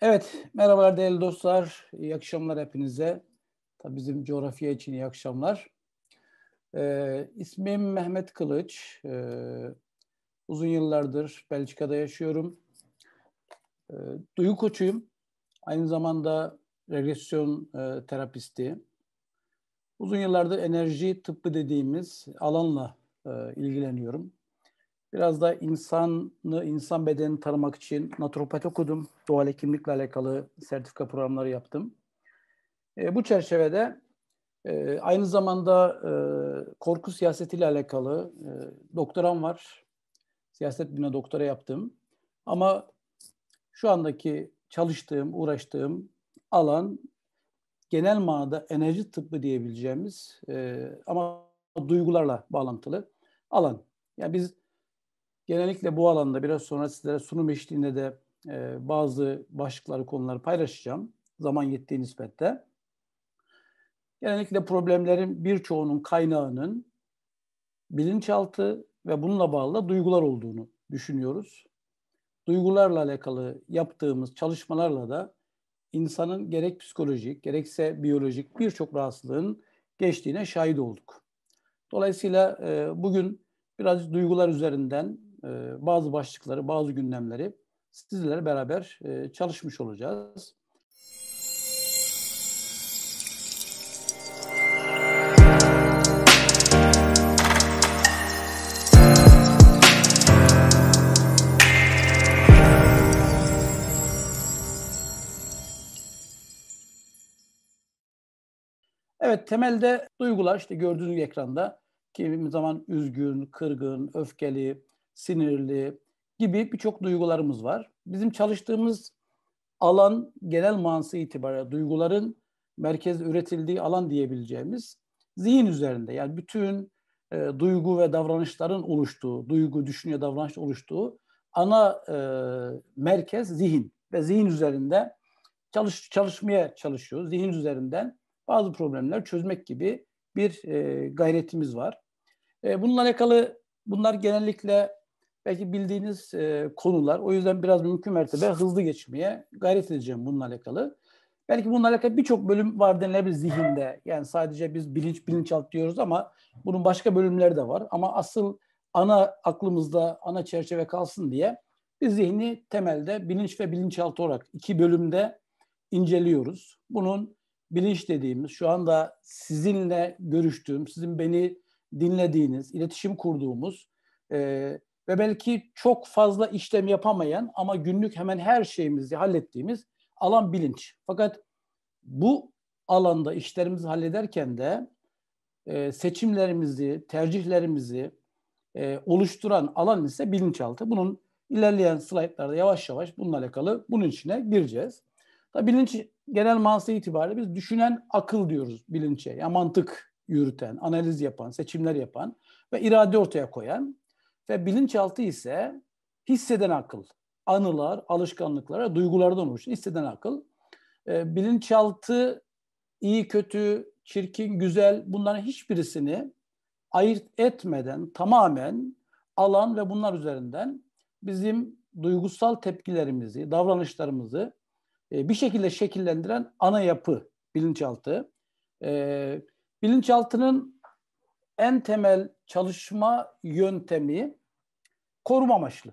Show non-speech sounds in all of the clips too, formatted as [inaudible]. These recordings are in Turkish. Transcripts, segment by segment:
Evet, merhabalar değerli dostlar. İyi akşamlar hepinize. Tabii bizim coğrafya için iyi akşamlar. Ee, ismim Mehmet Kılıç. Ee, uzun yıllardır Belçika'da yaşıyorum. Ee, duyu koçuyum. Aynı zamanda regresyon e, terapisti. Uzun yıllardır enerji tıbbı dediğimiz alanla e, ilgileniyorum. Biraz da insanı, insan bedenini tanımak için naturopati okudum. Doğal hekimlikle alakalı sertifika programları yaptım. E, bu çerçevede e, aynı zamanda e, korku siyasetiyle alakalı e, doktoram var. Siyaset bilimine doktora yaptım. Ama şu andaki çalıştığım, uğraştığım alan genel manada enerji tıbbı diyebileceğimiz e, ama duygularla bağlantılı alan. Yani biz genellikle bu alanda biraz sonra sizlere sunum eşliğinde de e, bazı başlıkları, konuları paylaşacağım. Zaman yettiği nispette. Genellikle problemlerin birçoğunun kaynağının bilinçaltı ve bununla bağlı duygular olduğunu düşünüyoruz. Duygularla alakalı yaptığımız çalışmalarla da insanın gerek psikolojik gerekse biyolojik birçok rahatsızlığın geçtiğine şahit olduk. Dolayısıyla e, bugün biraz duygular üzerinden e, bazı başlıkları, bazı gündemleri sizlerle beraber e, çalışmış olacağız. Evet temelde duygular işte gördüğünüz ekranda kimi zaman üzgün, kırgın, öfkeli, sinirli gibi birçok duygularımız var. Bizim çalıştığımız alan genel manası itibariyle duyguların merkezde üretildiği alan diyebileceğimiz zihin üzerinde. Yani bütün e, duygu ve davranışların oluştuğu, duygu, düşünce, davranış oluştuğu ana e, merkez zihin ve zihin üzerinde çalış, çalışmaya çalışıyoruz. Zihin üzerinden bazı problemler çözmek gibi bir e, gayretimiz var. E, bununla alakalı bunlar genellikle belki bildiğiniz e, konular. O yüzden biraz mümkün mertebe hızlı geçmeye gayret edeceğim bununla alakalı. Belki bununla alakalı birçok bölüm var denilebilir zihinde. Yani sadece biz bilinç bilinçaltı diyoruz ama bunun başka bölümleri de var. Ama asıl ana aklımızda ana çerçeve kalsın diye biz zihni temelde bilinç ve bilinçaltı olarak iki bölümde inceliyoruz. Bunun bilinç dediğimiz şu anda sizinle görüştüğüm, sizin beni dinlediğiniz, iletişim kurduğumuz e, ve belki çok fazla işlem yapamayan ama günlük hemen her şeyimizi hallettiğimiz alan bilinç. Fakat bu alanda işlerimizi hallederken de e, seçimlerimizi, tercihlerimizi e, oluşturan alan ise bilinçaltı. Bunun ilerleyen slaytlarda yavaş yavaş bununla alakalı bunun içine gireceğiz. Tabii bilinç genel manası itibariyle biz düşünen akıl diyoruz bilinçe. Yani mantık yürüten, analiz yapan, seçimler yapan ve irade ortaya koyan ve bilinçaltı ise hisseden akıl. Anılar, alışkanlıklar, duygulardan oluşan hisseden akıl. E, bilinçaltı iyi, kötü, çirkin, güzel bunların hiçbirisini ayırt etmeden tamamen alan ve bunlar üzerinden bizim duygusal tepkilerimizi, davranışlarımızı e, bir şekilde şekillendiren ana yapı bilinçaltı. E, bilinçaltının en temel çalışma yöntemi koruma amaçlı.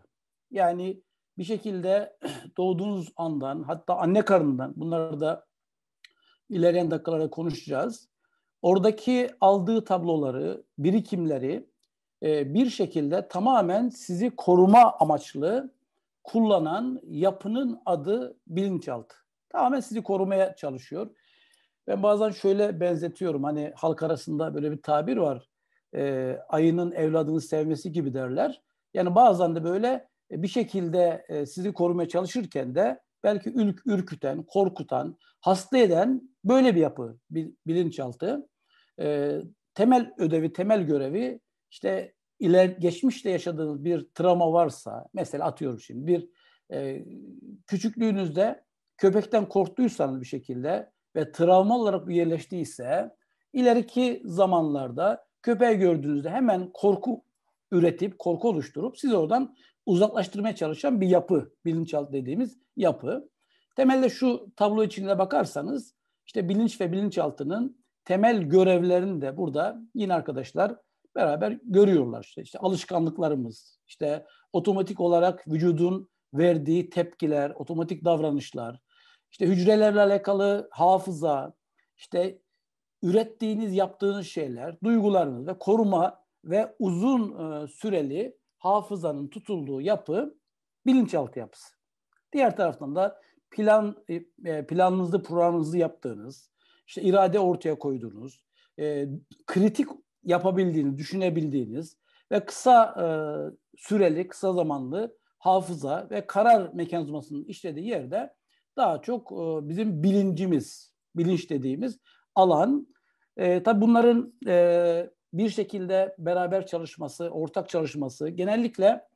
Yani bir şekilde [clears throat] doğduğunuz andan hatta anne karnından bunları da ilerleyen dakikalarda konuşacağız. Oradaki aldığı tabloları, birikimleri e, bir şekilde tamamen sizi koruma amaçlı kullanan yapının adı bilinçaltı. Tamamen sizi korumaya çalışıyor. Ben bazen şöyle benzetiyorum. Hani halk arasında böyle bir tabir var. E, ayının evladını sevmesi gibi derler. Yani bazen de böyle e, bir şekilde e, sizi korumaya çalışırken de belki ürk, ürküten, korkutan, hasta eden böyle bir yapı, bir bilinçaltı. E, temel ödevi, temel görevi işte iler geçmişte yaşadığınız bir travma varsa, mesela atıyorum şimdi bir e, küçüklüğünüzde köpekten korktuysanız bir şekilde ve travma olarak yerleştiyse ileriki zamanlarda köpeği gördüğünüzde hemen korku üretip, korku oluşturup siz oradan uzaklaştırmaya çalışan bir yapı, bilinçaltı dediğimiz yapı. Temelde şu tablo içinde bakarsanız işte bilinç ve bilinçaltının temel görevlerini de burada yine arkadaşlar beraber görüyorlar. İşte, işte alışkanlıklarımız, işte otomatik olarak vücudun verdiği tepkiler, otomatik davranışlar, işte hücrelerle alakalı hafıza, işte ürettiğiniz, yaptığınız şeyler, duygularınız ve koruma ve uzun e, süreli hafızanın tutulduğu yapı bilinçaltı yapısı. Diğer taraftan da plan e, e, planınızı, programınızı yaptığınız, işte irade ortaya koyduğunuz, e, kritik yapabildiğiniz, düşünebildiğiniz ve kısa e, süreli, kısa zamanlı hafıza ve karar mekanizmasının işlediği yerde daha çok e, bizim bilincimiz, bilinç dediğimiz alan. E, tabii bunların e, bir şekilde beraber çalışması, ortak çalışması genellikle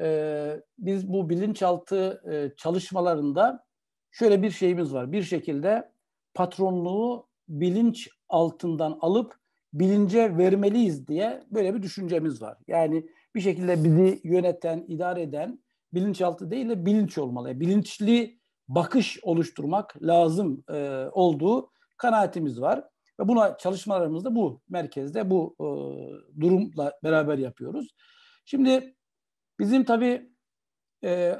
e, biz bu bilinçaltı e, çalışmalarında şöyle bir şeyimiz var. Bir şekilde patronluğu bilinç altından alıp bilince vermeliyiz diye böyle bir düşüncemiz var. Yani bir şekilde bizi yöneten, idare eden bilinçaltı değil de bilinç olmalı. Bilinçli bakış oluşturmak lazım e, olduğu kanaatimiz var. Ve buna çalışmalarımızda bu merkezde bu e, durumla beraber yapıyoruz. Şimdi bizim tabii e,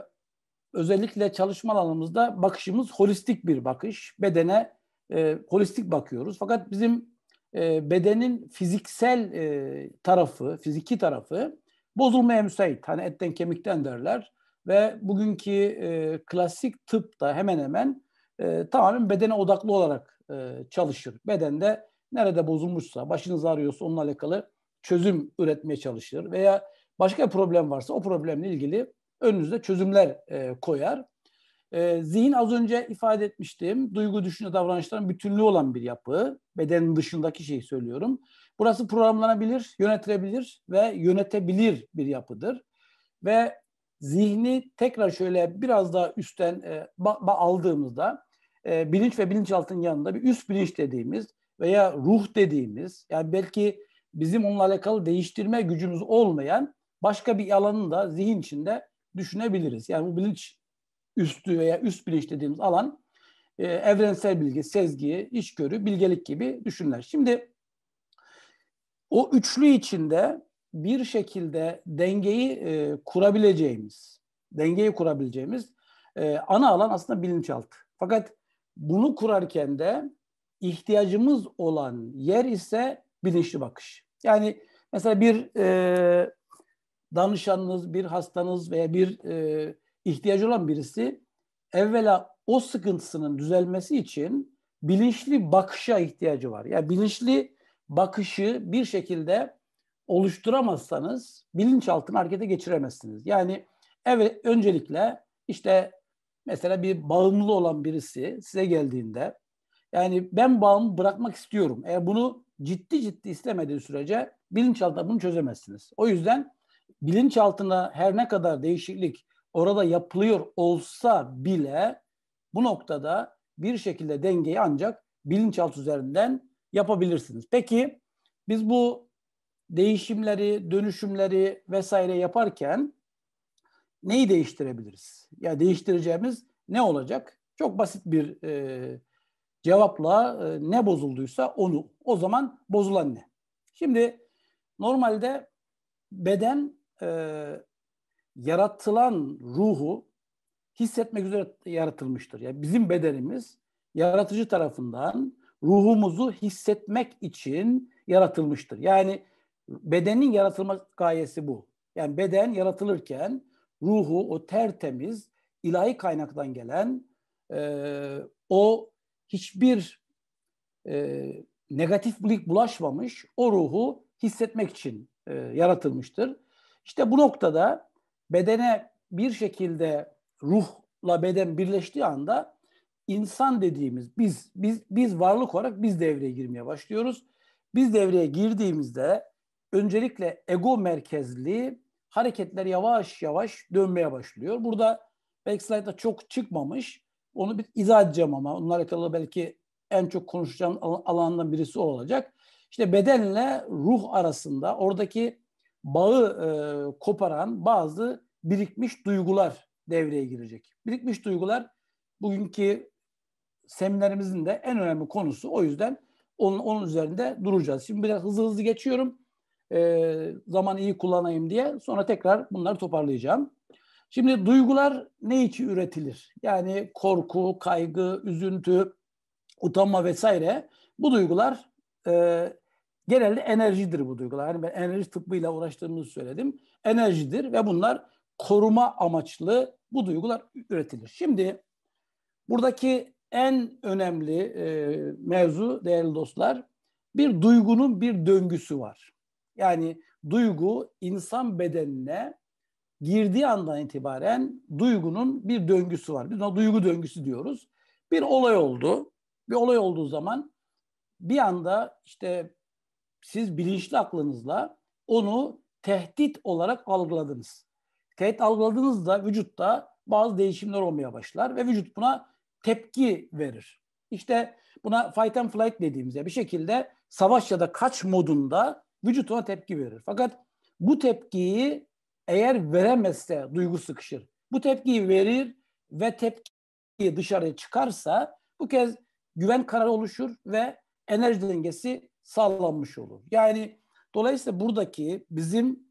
özellikle çalışma alanımızda bakışımız holistik bir bakış. Bedene e, holistik bakıyoruz. Fakat bizim e, bedenin fiziksel e, tarafı, fiziki tarafı bozulmaya müsait. Hani etten kemikten derler. Ve bugünkü e, klasik tıp da hemen hemen e, tamamen bedene odaklı olarak e, çalışır. Bedende nerede bozulmuşsa, başınız ağrıyorsa onunla alakalı çözüm üretmeye çalışır. Veya başka bir problem varsa o problemle ilgili önünüzde çözümler e, koyar. E, zihin az önce ifade etmiştim. Duygu, düşünce, davranışların bütünlüğü olan bir yapı. Bedenin dışındaki şeyi söylüyorum. Burası programlanabilir, yönetilebilir ve yönetebilir bir yapıdır. Ve zihni tekrar şöyle biraz daha üstten e, aldığımızda e, bilinç ve bilinçaltının yanında bir üst bilinç dediğimiz veya ruh dediğimiz yani belki bizim onunla alakalı değiştirme gücümüz olmayan başka bir alanın da zihin içinde düşünebiliriz. Yani bu bilinç üstü veya üst bilinç dediğimiz alan e, evrensel bilgi, sezgi, içgörü, bilgelik gibi düşünler. Şimdi o üçlü içinde bir şekilde dengeyi e, kurabileceğimiz, dengeyi kurabileceğimiz e, ana alan aslında bilinçaltı. Fakat bunu kurarken de ihtiyacımız olan yer ise bilinçli bakış. Yani mesela bir e, danışanınız, bir hastanız veya bir e, ihtiyacı olan birisi evvela o sıkıntısının düzelmesi için bilinçli bakışa ihtiyacı var. Yani bilinçli bakışı bir şekilde oluşturamazsanız bilinçaltını harekete geçiremezsiniz. Yani evet öncelikle işte mesela bir bağımlı olan birisi size geldiğinde yani ben bağımı bırakmak istiyorum. Eğer bunu ciddi ciddi istemediği sürece bilinçaltında bunu çözemezsiniz. O yüzden bilinçaltına her ne kadar değişiklik orada yapılıyor olsa bile bu noktada bir şekilde dengeyi ancak bilinçaltı üzerinden yapabilirsiniz. Peki biz bu değişimleri, dönüşümleri vesaire yaparken neyi değiştirebiliriz? Ya değiştireceğimiz ne olacak? Çok basit bir e, cevapla e, ne bozulduysa onu. O zaman bozulan ne? Şimdi normalde beden e, yaratılan ruhu hissetmek üzere yaratılmıştır. Yani bizim bedenimiz yaratıcı tarafından ruhumuzu hissetmek için yaratılmıştır. Yani bedenin yaratılma gayesi bu. Yani beden yaratılırken ruhu o tertemiz ilahi kaynaktan gelen e, o hiçbir e, negatiflik bulaşmamış o ruhu hissetmek için e, yaratılmıştır. İşte bu noktada bedene bir şekilde ruhla beden birleştiği anda insan dediğimiz biz biz biz varlık olarak biz devreye girmeye başlıyoruz. Biz devreye girdiğimizde öncelikle ego merkezli hareketler yavaş yavaş dönmeye başlıyor. Burada slaytta çok çıkmamış. Onu bir izah edeceğim ama onunla alakalı belki en çok konuşacağım alandan birisi olacak. İşte bedenle ruh arasında oradaki bağı e, koparan bazı birikmiş duygular devreye girecek. Birikmiş duygular bugünkü seminerimizin de en önemli konusu. O yüzden onun, onun üzerinde duracağız. Şimdi biraz hızlı hızlı geçiyorum. E, zaman iyi kullanayım diye. Sonra tekrar bunları toparlayacağım. Şimdi duygular ne için üretilir? Yani korku, kaygı, üzüntü, utanma vesaire. Bu duygular e, genelde enerjidir bu duygular. Yani ben enerji tıbbıyla uğraştığımızı söyledim. Enerjidir ve bunlar koruma amaçlı bu duygular üretilir. Şimdi buradaki en önemli e, mevzu değerli dostlar bir duygunun bir döngüsü var. Yani duygu insan bedenine girdiği andan itibaren duygunun bir döngüsü var. Biz ona duygu döngüsü diyoruz. Bir olay oldu. Bir olay olduğu zaman bir anda işte siz bilinçli aklınızla onu tehdit olarak algıladınız. Tehdit algıladığınızda vücutta bazı değişimler olmaya başlar ve vücut buna tepki verir. İşte buna fight and flight dediğimizde bir şekilde savaş ya da kaç modunda vücut ona tepki verir. Fakat bu tepkiyi eğer veremezse duygu sıkışır. Bu tepkiyi verir ve tepki dışarıya çıkarsa bu kez güven kararı oluşur ve enerji dengesi sağlanmış olur. Yani dolayısıyla buradaki bizim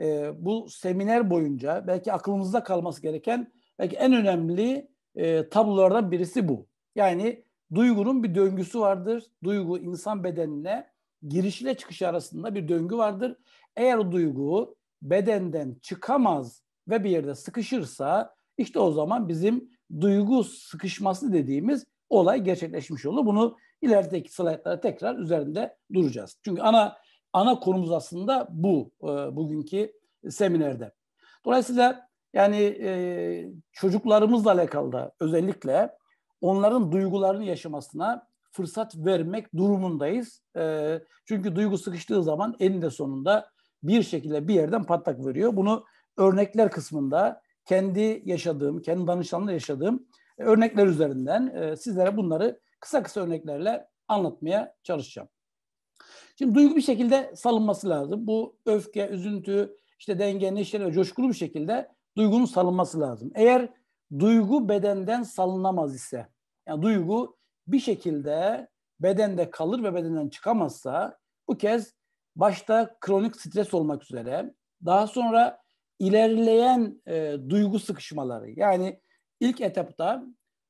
e, bu seminer boyunca belki aklımızda kalması gereken belki en önemli e, tablolardan birisi bu. Yani duygunun bir döngüsü vardır. Duygu insan bedenine giriş ile çıkış arasında bir döngü vardır. Eğer duygu bedenden çıkamaz ve bir yerde sıkışırsa işte o zaman bizim duygu sıkışması dediğimiz olay gerçekleşmiş olur. Bunu ilerideki slaytlara tekrar üzerinde duracağız. Çünkü ana ana konumuz aslında bu e, bugünkü seminerde. Dolayısıyla yani e, çocuklarımızla alakalı da özellikle onların duygularını yaşamasına fırsat vermek durumundayız. E, çünkü duygu sıkıştığı zaman eninde sonunda bir şekilde bir yerden patlak veriyor. Bunu örnekler kısmında kendi yaşadığım, kendi danışanla yaşadığım örnekler üzerinden e, sizlere bunları kısa kısa örneklerle anlatmaya çalışacağım. Şimdi duygu bir şekilde salınması lazım. Bu öfke, üzüntü, işte denge, neşe coşkulu bir şekilde duygunun salınması lazım. Eğer duygu bedenden salınamaz ise, yani duygu bir şekilde bedende kalır ve bedenden çıkamazsa bu kez başta kronik stres olmak üzere daha sonra ilerleyen e, duygu sıkışmaları yani ilk etapta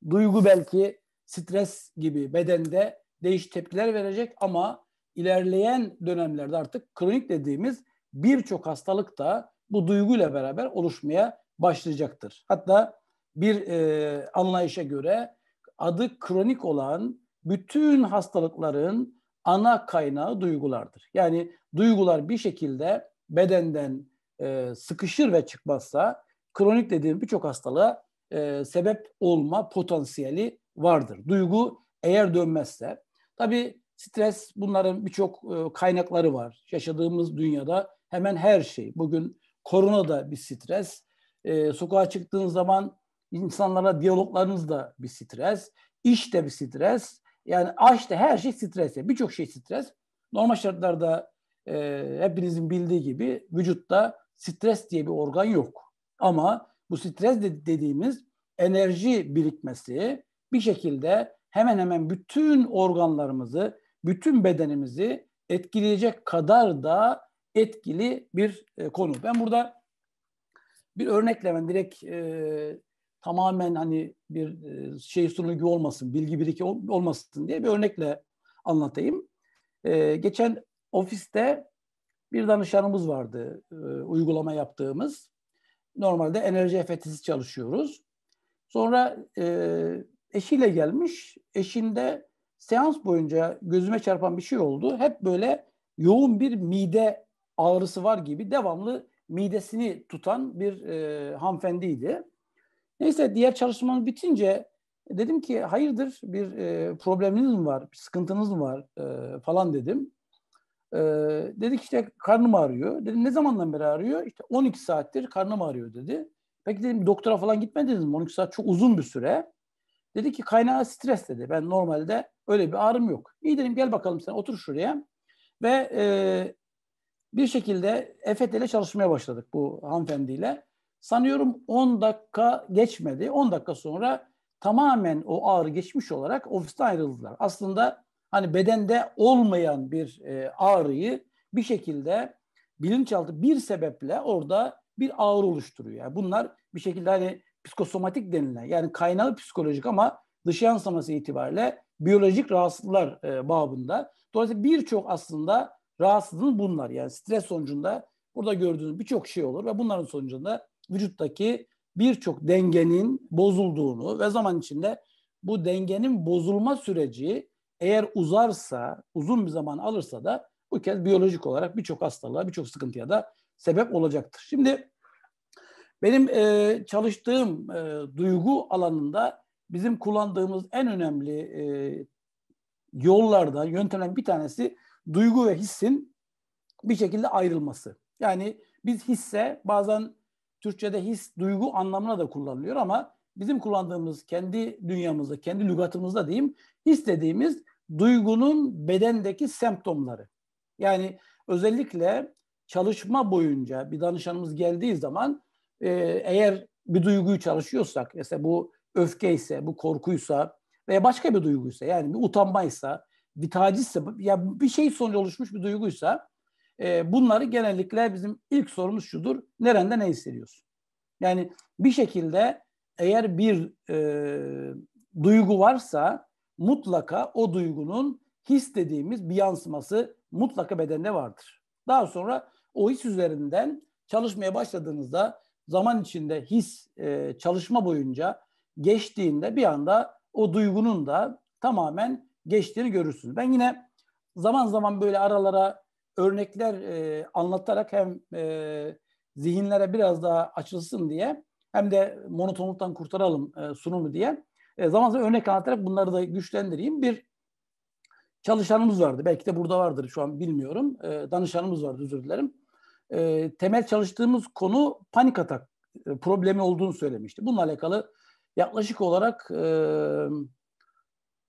duygu belki stres gibi bedende değiş tepkiler verecek ama ilerleyen dönemlerde artık kronik dediğimiz birçok hastalık da bu duyguyla beraber oluşmaya başlayacaktır. Hatta bir e, anlayışa göre adı kronik olan bütün hastalıkların ana kaynağı duygulardır. Yani duygular bir şekilde bedenden e, sıkışır ve çıkmazsa kronik dediğim birçok hastalığa e, sebep olma potansiyeli vardır. Duygu eğer dönmezse. Tabii stres bunların birçok e, kaynakları var. Yaşadığımız dünyada hemen her şey. Bugün korona da bir stres. E, sokağa çıktığınız zaman insanlarla diyaloglarınız da bir stres. İş de bir stres. Yani aş da her şey stres. Birçok şey stres. Normal şartlarda e, hepinizin bildiği gibi vücutta stres diye bir organ yok. Ama bu stres de dediğimiz enerji birikmesi bir şekilde hemen hemen bütün organlarımızı, bütün bedenimizi etkileyecek kadar da etkili bir e, konu. Ben burada bir örnekle ben direkt e, tamamen hani bir e, şey sunucu olmasın, bilgi biriki olmasın diye bir örnekle anlatayım. E, geçen ofiste bir danışanımız vardı e, uygulama yaptığımız. Normalde enerji efektisi çalışıyoruz. Sonra e, eşiyle gelmiş. Eşinde seans boyunca gözüme çarpan bir şey oldu. Hep böyle yoğun bir mide ağrısı var gibi devamlı midesini tutan bir e, hanımefendiydi. Neyse diğer çalışmamız bitince dedim ki hayırdır bir e, probleminiz mi var, bir sıkıntınız mı var e, falan dedim. E, dedik işte karnım ağrıyor. Dedim ne zamandan beri ağrıyor? İşte 12 saattir karnım ağrıyor dedi. Peki dedim doktora falan gitmediniz mi? 12 saat çok uzun bir süre. Dedi ki kaynağı stres dedi. Ben normalde öyle bir ağrım yok. İyi dedim gel bakalım sen otur şuraya. Ve e, bir şekilde EFET ile çalışmaya başladık bu hanımefendiyle. Sanıyorum 10 dakika geçmedi. 10 dakika sonra tamamen o ağrı geçmiş olarak ofisten ayrıldılar. Aslında hani bedende olmayan bir e, ağrıyı bir şekilde bilinçaltı bir sebeple orada bir ağrı oluşturuyor. Yani bunlar bir şekilde hani psikosomatik denilen yani kaynağı psikolojik ama dış yansıması itibariyle biyolojik rahatsızlıklar e, babında. Dolayısıyla birçok aslında rahatsızlığın bunlar. Yani stres sonucunda burada gördüğünüz birçok şey olur ve bunların sonucunda vücuttaki birçok dengenin bozulduğunu ve zaman içinde bu dengenin bozulma süreci eğer uzarsa, uzun bir zaman alırsa da bu kez biyolojik olarak birçok hastalığa, birçok sıkıntıya da sebep olacaktır. Şimdi benim e, çalıştığım e, duygu alanında bizim kullandığımız en önemli e, yollardan, yöntemlerden bir tanesi duygu ve hissin bir şekilde ayrılması. Yani biz hisse bazen Türkçe'de his, duygu anlamına da kullanılıyor ama bizim kullandığımız kendi dünyamızda, kendi lügatımızda diyeyim, his dediğimiz duygunun bedendeki semptomları. Yani özellikle çalışma boyunca bir danışanımız geldiği zaman e, eğer bir duyguyu çalışıyorsak, mesela bu öfke ise, bu korkuysa veya başka bir duyguysa yani bir utanmaysa, bir tacizse, ya bir şey sonucu oluşmuş bir duyguysa e, bunları genellikle bizim ilk sorumuz şudur. Nerede ne hissediyorsun? Yani bir şekilde eğer bir e, duygu varsa mutlaka o duygunun his bir yansıması mutlaka bedende vardır. Daha sonra o his üzerinden çalışmaya başladığınızda zaman içinde his e, çalışma boyunca geçtiğinde bir anda o duygunun da tamamen geçtiğini görürsünüz. Ben yine zaman zaman böyle aralara örnekler e, anlatarak hem e, zihinlere biraz daha açılsın diye hem de monotonluktan kurtaralım e, sunumu diye e, zaman zaman örnek anlatarak bunları da güçlendireyim. Bir çalışanımız vardı. Belki de burada vardır şu an bilmiyorum. E, danışanımız vardı özür dilerim. E, temel çalıştığımız konu panik atak e, problemi olduğunu söylemişti. Bununla alakalı yaklaşık olarak e,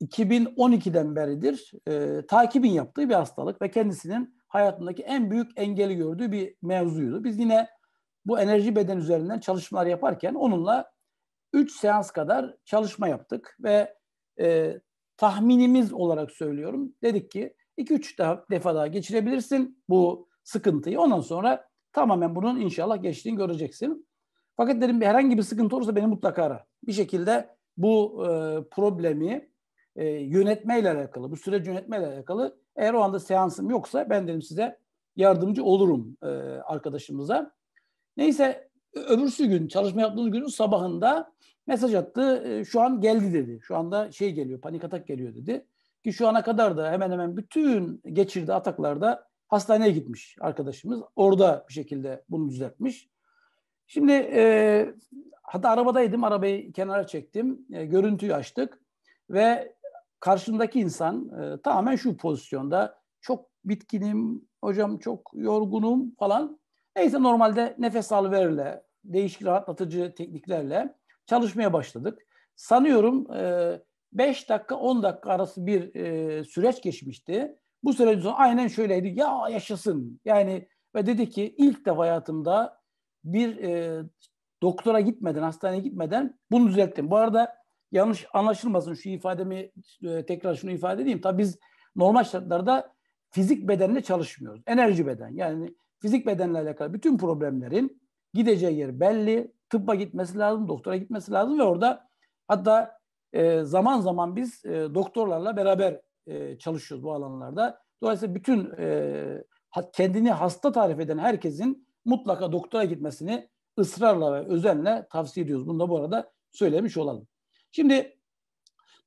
2012'den beridir e, takibin yaptığı bir hastalık ve kendisinin hayatındaki en büyük engeli gördüğü bir mevzuydu. Biz yine bu enerji beden üzerinden çalışmalar yaparken onunla 3 seans kadar çalışma yaptık ve e, tahminimiz olarak söylüyorum. Dedik ki 2-3 defa daha geçirebilirsin bu sıkıntıyı. Ondan sonra tamamen bunun inşallah geçtiğini göreceksin. Fakat dedim herhangi bir sıkıntı olursa beni mutlaka ara. Bir şekilde bu e, problemi e, yönetmeyle alakalı, bu süreç yönetmeyle alakalı eğer o anda seansım yoksa ben dedim size yardımcı olurum e, arkadaşımıza. Neyse öbürsü gün çalışma yaptığımız günün sabahında mesaj attı. E, şu an geldi dedi. Şu anda şey geliyor, panik atak geliyor dedi. Ki şu ana kadar da hemen hemen bütün geçirdiği ataklarda hastaneye gitmiş arkadaşımız. Orada bir şekilde bunu düzeltmiş. Şimdi e, hatta arabadaydım, arabayı kenara çektim, e, görüntüyü açtık ve karşımdaki insan e, tamamen şu pozisyonda çok bitkinim, hocam çok yorgunum falan. Neyse normalde nefes alıverirle, değişik rahatlatıcı tekniklerle çalışmaya başladık. Sanıyorum 5 e, dakika 10 dakika arası bir e, süreç geçmişti. Bu süreç sonra aynen şöyleydi. Ya yaşasın. Yani ve dedi ki ilk defa hayatımda bir e, doktora gitmeden, hastaneye gitmeden bunu düzelttim. Bu arada yanlış anlaşılmasın şu ifademi e, tekrar şunu ifade edeyim. Tabii biz normal şartlarda fizik bedenle çalışmıyoruz. Enerji beden. Yani fizik bedenle alakalı bütün problemlerin gideceği yer belli. Tıbba gitmesi lazım, doktora gitmesi lazım ve orada hatta e, zaman zaman biz e, doktorlarla beraber çalışıyoruz bu alanlarda. Dolayısıyla bütün kendini hasta tarif eden herkesin mutlaka doktora gitmesini ısrarla ve özenle tavsiye ediyoruz. Bunu da bu arada söylemiş olalım. Şimdi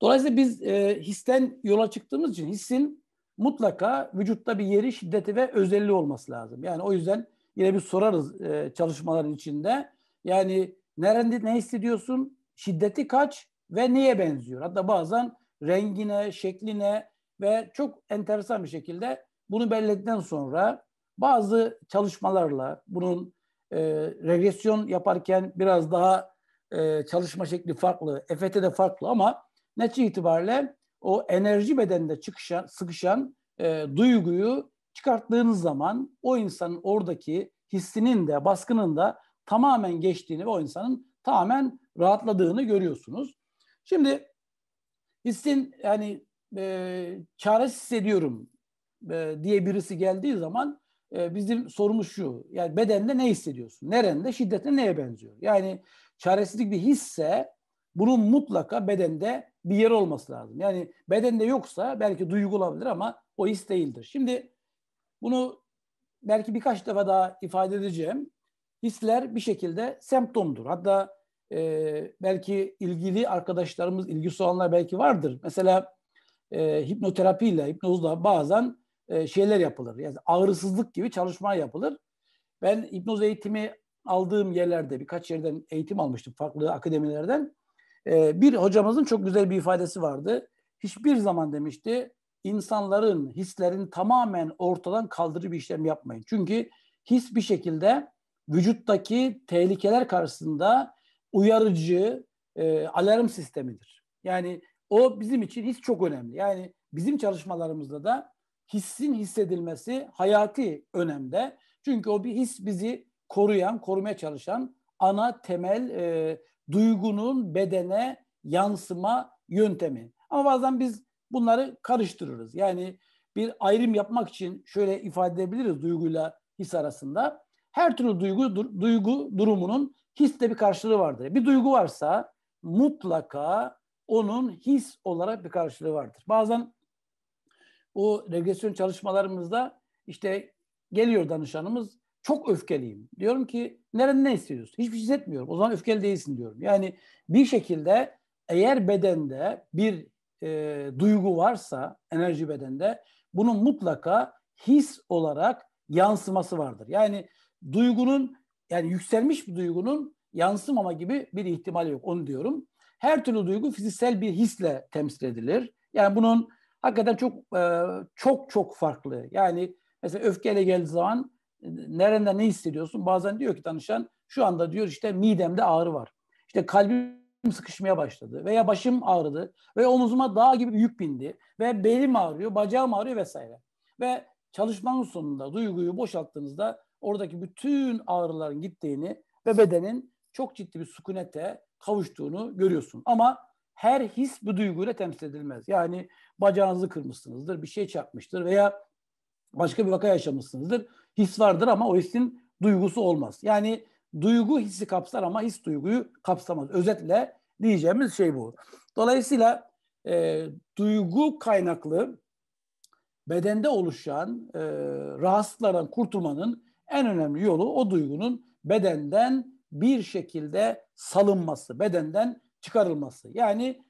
dolayısıyla biz e, histen yola çıktığımız için hissin mutlaka vücutta bir yeri, şiddeti ve özelliği olması lazım. Yani o yüzden yine bir sorarız e, çalışmaların içinde. Yani nerede ne hissediyorsun? Şiddeti kaç ve neye benziyor? Hatta bazen rengine, şekline ve çok enteresan bir şekilde bunu belirledikten sonra bazı çalışmalarla bunun e, regresyon yaparken biraz daha e, çalışma şekli farklı, EFT'de farklı ama netice itibariyle o enerji bedeninde çıkışan, sıkışan e, duyguyu çıkarttığınız zaman o insanın oradaki hissinin de baskının da tamamen geçtiğini ve o insanın tamamen rahatladığını görüyorsunuz. Şimdi hissin yani e, çaresiz hissediyorum e, diye birisi geldiği zaman e, bizim sorumuz şu. Yani bedende ne hissediyorsun? Nerende? Şiddetine neye benziyor? Yani çaresizlik bir hisse bunun mutlaka bedende bir yer olması lazım. Yani bedende yoksa belki duygu olabilir ama o his değildir. Şimdi bunu belki birkaç defa daha ifade edeceğim. Hisler bir şekilde semptomdur. Hatta e, belki ilgili arkadaşlarımız, ilgisi olanlar belki vardır. Mesela e, hipnoterapiyle, hipnozla bazen e, şeyler yapılır. Yani ağrısızlık gibi çalışma yapılır. Ben hipnoz eğitimi aldığım yerlerde birkaç yerden eğitim almıştım farklı akademilerden. E, bir hocamızın çok güzel bir ifadesi vardı. Hiçbir zaman demişti insanların hislerin tamamen ortadan kaldırıcı bir işlem yapmayın. Çünkü his bir şekilde vücuttaki tehlikeler karşısında uyarıcı e, alarm sistemidir. Yani o bizim için his çok önemli. Yani bizim çalışmalarımızda da hissin hissedilmesi hayati önemde. Çünkü o bir his bizi koruyan, korumaya çalışan ana temel e, duygunun bedene yansıma yöntemi. Ama bazen biz bunları karıştırırız. Yani bir ayrım yapmak için şöyle ifade edebiliriz duyguyla his arasında. Her türlü duygu dur, duygu durumunun histe bir karşılığı vardır. Bir duygu varsa mutlaka onun his olarak bir karşılığı vardır. Bazen o regresyon çalışmalarımızda işte geliyor danışanımız çok öfkeliyim. Diyorum ki nerede ne hissediyorsun? Hiçbir şey hissetmiyorum. O zaman öfkeli değilsin diyorum. Yani bir şekilde eğer bedende bir e, duygu varsa enerji bedende bunun mutlaka his olarak yansıması vardır. Yani duygunun yani yükselmiş bir duygunun yansımama gibi bir ihtimal yok. Onu diyorum. Her türlü duygu fiziksel bir hisle temsil edilir. Yani bunun hakikaten çok e, çok çok farklı. Yani mesela öfkeyle geldiği zaman nereden ne hissediyorsun? Bazen diyor ki danışan şu anda diyor işte midemde ağrı var. İşte kalbim sıkışmaya başladı veya başım ağrıdı ve omuzuma dağ gibi yük bindi ve belim ağrıyor, bacağım ağrıyor vesaire. Ve çalışmanın sonunda duyguyu boşalttığınızda oradaki bütün ağrıların gittiğini ve bedenin çok ciddi bir sükunete kavuştuğunu görüyorsun. Ama her his bu duyguyla temsil edilmez. Yani bacağınızı kırmışsınızdır, bir şey çarpmıştır veya başka bir vaka yaşamışsınızdır. His vardır ama o hissin duygusu olmaz. Yani duygu hissi kapsar ama his duyguyu kapsamaz. Özetle diyeceğimiz şey bu. Dolayısıyla e, duygu kaynaklı bedende oluşan e, rahatsızlardan kurtulmanın en önemli yolu o duygunun bedenden bir şekilde salınması, bedenden çıkarılması. Yani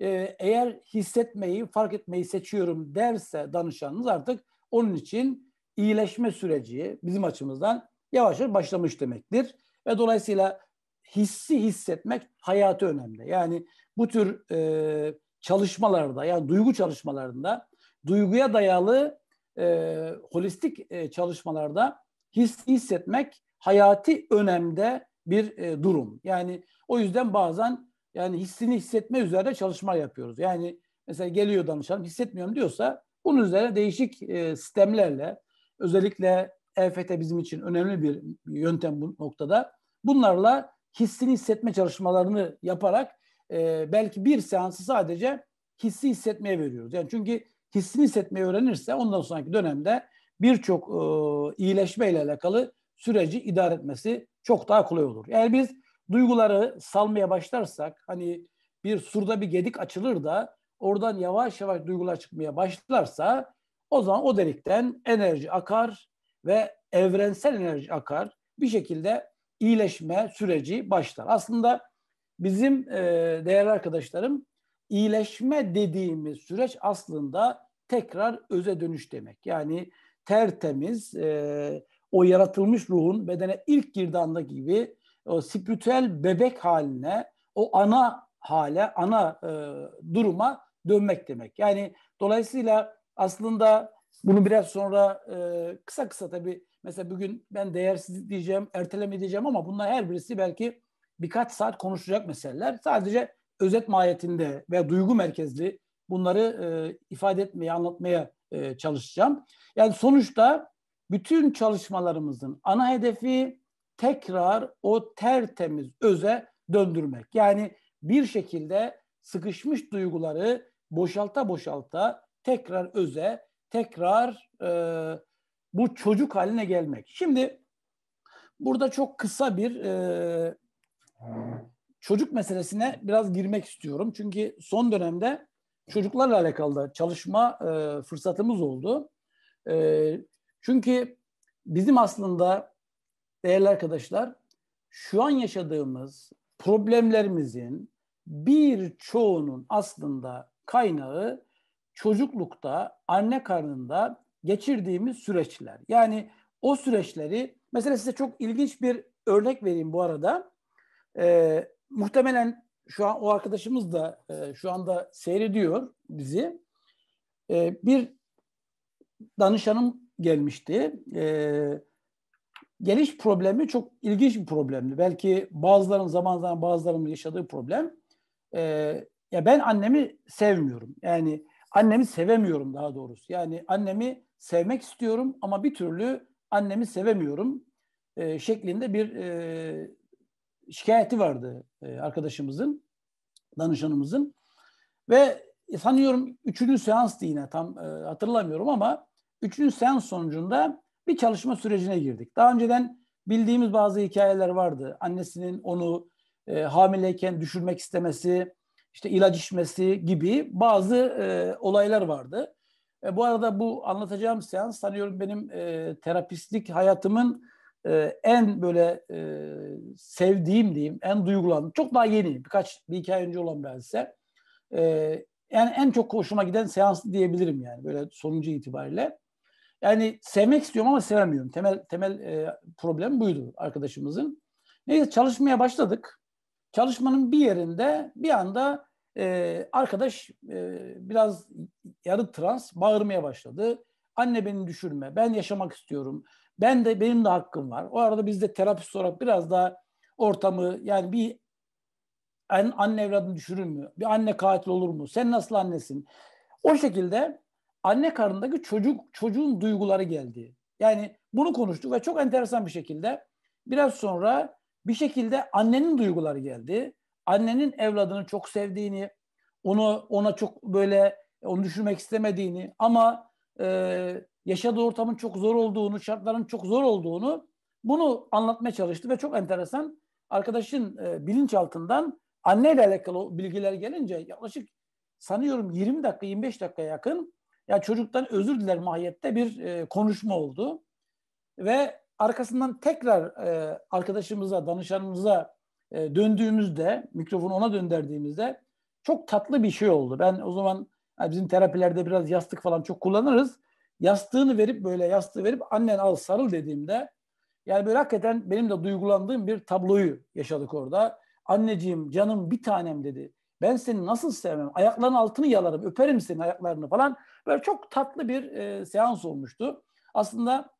e, eğer hissetmeyi, fark etmeyi seçiyorum derse danışanınız artık onun için iyileşme süreci bizim açımızdan yavaş yavaş başlamış demektir. Ve dolayısıyla hissi hissetmek hayatı önemli. Yani bu tür e, çalışmalarda yani duygu çalışmalarında duyguya dayalı e, holistik e, çalışmalarda his hissetmek hayati önemde bir e, durum. Yani o yüzden bazen yani hissini hissetme üzerine çalışma yapıyoruz. Yani mesela geliyor danışan hissetmiyorum diyorsa bunun üzerine değişik e, sistemlerle özellikle EFT bizim için önemli bir yöntem bu noktada. Bunlarla hissini hissetme çalışmalarını yaparak e, belki bir seansı sadece hissi hissetmeye veriyoruz. Yani çünkü hissini hissetmeyi öğrenirse ondan sonraki dönemde birçok e, iyileşme ile alakalı süreci idare etmesi çok daha kolay olur. Eğer biz duyguları salmaya başlarsak hani bir surda bir gedik açılır da oradan yavaş yavaş duygular çıkmaya başlarsa o zaman o delikten enerji akar ve evrensel enerji akar. Bir şekilde iyileşme süreci başlar. Aslında bizim e, değerli arkadaşlarım iyileşme dediğimiz süreç aslında tekrar öze dönüş demek. Yani tertemiz e, o yaratılmış ruhun bedene ilk girdiği gibi o spiritüel bebek haline, o ana hale, ana e, duruma dönmek demek. Yani dolayısıyla aslında bunu biraz sonra e, kısa kısa tabii mesela bugün ben değersiz diyeceğim, erteleme diyeceğim ama bunlar her birisi belki birkaç saat konuşacak meseleler. Sadece özet mahiyetinde ve duygu merkezli bunları e, ifade etmeye, anlatmaya e, çalışacağım. Yani sonuçta bütün çalışmalarımızın ana hedefi tekrar o tertemiz öze döndürmek. Yani bir şekilde sıkışmış duyguları boşalta boşalta tekrar öze, tekrar e, bu çocuk haline gelmek. Şimdi burada çok kısa bir e, çocuk meselesine biraz girmek istiyorum. Çünkü son dönemde çocuklarla alakalı da çalışma e, fırsatımız oldu. E, çünkü bizim aslında değerli arkadaşlar şu an yaşadığımız problemlerimizin birçoğunun aslında kaynağı çocuklukta anne karnında geçirdiğimiz süreçler. Yani o süreçleri mesela size çok ilginç bir örnek vereyim bu arada. Ee, muhtemelen şu an o arkadaşımız da e, şu anda seyrediyor bizi. E, bir danışanım gelmişti. E, geliş problemi çok ilginç bir problemdi. Belki bazıların zaman zaman bazılarının yaşadığı problem. E, ya ben annemi sevmiyorum. Yani annemi sevemiyorum daha doğrusu. Yani annemi sevmek istiyorum ama bir türlü annemi sevemiyorum e, şeklinde bir e, şikayeti vardı e, arkadaşımızın, danışanımızın. Ve sanıyorum üçüncü seanstı yine tam e, hatırlamıyorum ama üçüncü seans sonucunda bir çalışma sürecine girdik. Daha önceden bildiğimiz bazı hikayeler vardı. Annesinin onu e, hamileyken düşürmek istemesi, işte ilaç içmesi gibi bazı e, olaylar vardı. E, bu arada bu anlatacağım seans sanıyorum benim e, terapistlik hayatımın e, en böyle e, sevdiğim diyeyim, en duygulandığım, çok daha yeni, birkaç bir iki ay önce olan bir hadise. E, yani en çok hoşuma giden seans diyebilirim yani böyle sonucu itibariyle. Yani sevmek istiyorum ama sevemiyorum. Temel temel e, problem buydu arkadaşımızın. Neyse çalışmaya başladık. Çalışmanın bir yerinde bir anda e, arkadaş e, biraz yarı trans bağırmaya başladı. Anne beni düşürme, ben yaşamak istiyorum. Ben de benim de hakkım var. O arada biz de terapist olarak biraz daha ortamı yani bir anne evladını düşürür mü? Bir anne katil olur mu? Sen nasıl annesin? O şekilde anne karnındaki çocuk çocuğun duyguları geldi. Yani bunu konuştuk ve çok enteresan bir şekilde biraz sonra bir şekilde annenin duyguları geldi. Annenin evladını çok sevdiğini, onu ona çok böyle onu düşürmek istemediğini ama e, yaşadığı ortamın çok zor olduğunu, şartların çok zor olduğunu bunu anlatmaya çalıştı ve çok enteresan arkadaşın e, bilinçaltından anneyle alakalı bilgiler gelince yaklaşık sanıyorum 20 dakika 25 dakika yakın ya çocuktan özür diler mahiyette bir e, konuşma oldu. Ve arkasından tekrar e, arkadaşımıza, danışanımıza e, döndüğümüzde, mikrofonu ona döndürdüğümüzde çok tatlı bir şey oldu. Ben o zaman yani bizim terapilerde biraz yastık falan çok kullanırız. Yastığını verip böyle yastığı verip annen al sarıl dediğimde yani böyle hakikaten benim de duygulandığım bir tabloyu yaşadık orada. Anneciğim canım bir tanem dedi. Ben seni nasıl sevmem? Ayaklarının altını yalarım, öperim senin ayaklarını falan. Böyle çok tatlı bir e, seans olmuştu. Aslında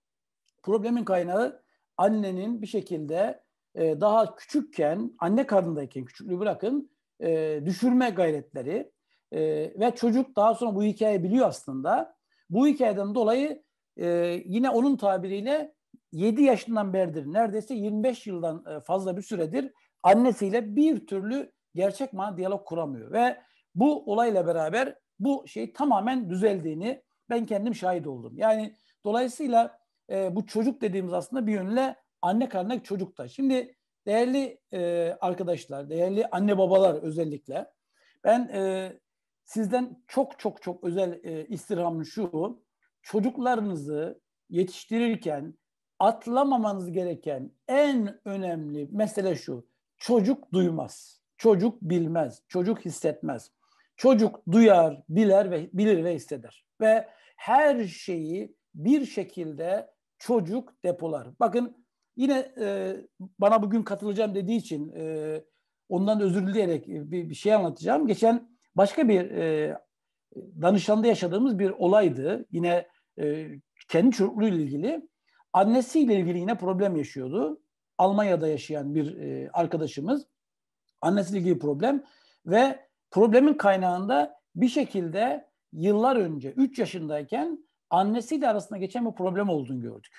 problemin kaynağı annenin bir şekilde e, daha küçükken, anne karnındayken küçüklüğü bırakın, e, düşürme gayretleri e, ve çocuk daha sonra bu hikayeyi biliyor aslında. Bu hikayeden dolayı e, yine onun tabiriyle 7 yaşından beridir, neredeyse 25 yıldan e, fazla bir süredir annesiyle bir türlü gerçek manada diyalog kuramıyor. Ve bu olayla beraber bu şey tamamen düzeldiğini ben kendim şahit oldum. Yani dolayısıyla e, bu çocuk dediğimiz aslında bir yönüyle anne karnındaki çocuk da. Şimdi değerli e, arkadaşlar, değerli anne babalar özellikle ben e, sizden çok çok çok özel e, istirhamım şu. Çocuklarınızı yetiştirirken atlamamanız gereken en önemli mesele şu. Çocuk duymaz. Çocuk bilmez. Çocuk hissetmez. Çocuk duyar, bilir ve bilir ve hisseder. Ve her şeyi bir şekilde çocuk depolar. Bakın yine e, bana bugün katılacağım dediği için e, ondan özür dileyerek bir, bir şey anlatacağım. Geçen başka bir e, danışanda yaşadığımız bir olaydı. Yine e, kendi çocukluğuyla ilgili. Annesiyle ilgili yine problem yaşıyordu. Almanya'da yaşayan bir e, arkadaşımız. Annesiyle ilgili problem ve problemin kaynağında bir şekilde yıllar önce 3 yaşındayken annesiyle arasında geçen bir problem olduğunu gördük.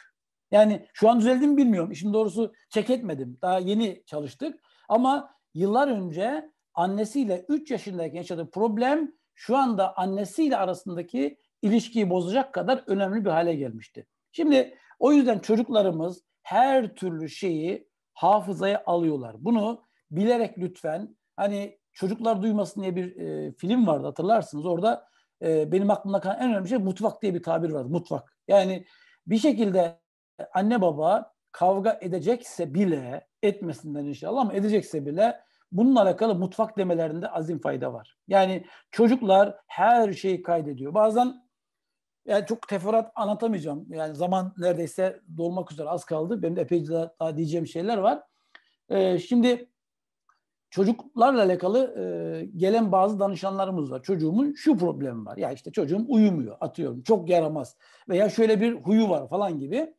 Yani şu an düzeldi mi bilmiyorum. İşin doğrusu çek etmedim. Daha yeni çalıştık. Ama yıllar önce annesiyle 3 yaşındayken yaşadığı problem şu anda annesiyle arasındaki ilişkiyi bozacak kadar önemli bir hale gelmişti. Şimdi o yüzden çocuklarımız her türlü şeyi hafızaya alıyorlar. Bunu bilerek lütfen hani çocuklar duymasın diye bir e, film vardı hatırlarsınız. Orada e, benim aklımda kalan en önemli şey mutfak diye bir tabir var. Mutfak. Yani bir şekilde anne baba kavga edecekse bile etmesinden inşallah ama edecekse bile bununla alakalı mutfak demelerinde azim fayda var. Yani çocuklar her şeyi kaydediyor. Bazen yani çok teferruat anlatamayacağım. Yani zaman neredeyse dolmak üzere az kaldı. Benim de epeyce daha, daha diyeceğim şeyler var. Ee, şimdi çocuklarla alakalı e, gelen bazı danışanlarımız var. Çocuğumun şu problemi var. Ya işte çocuğum uyumuyor atıyorum. Çok yaramaz. Veya şöyle bir huyu var falan gibi.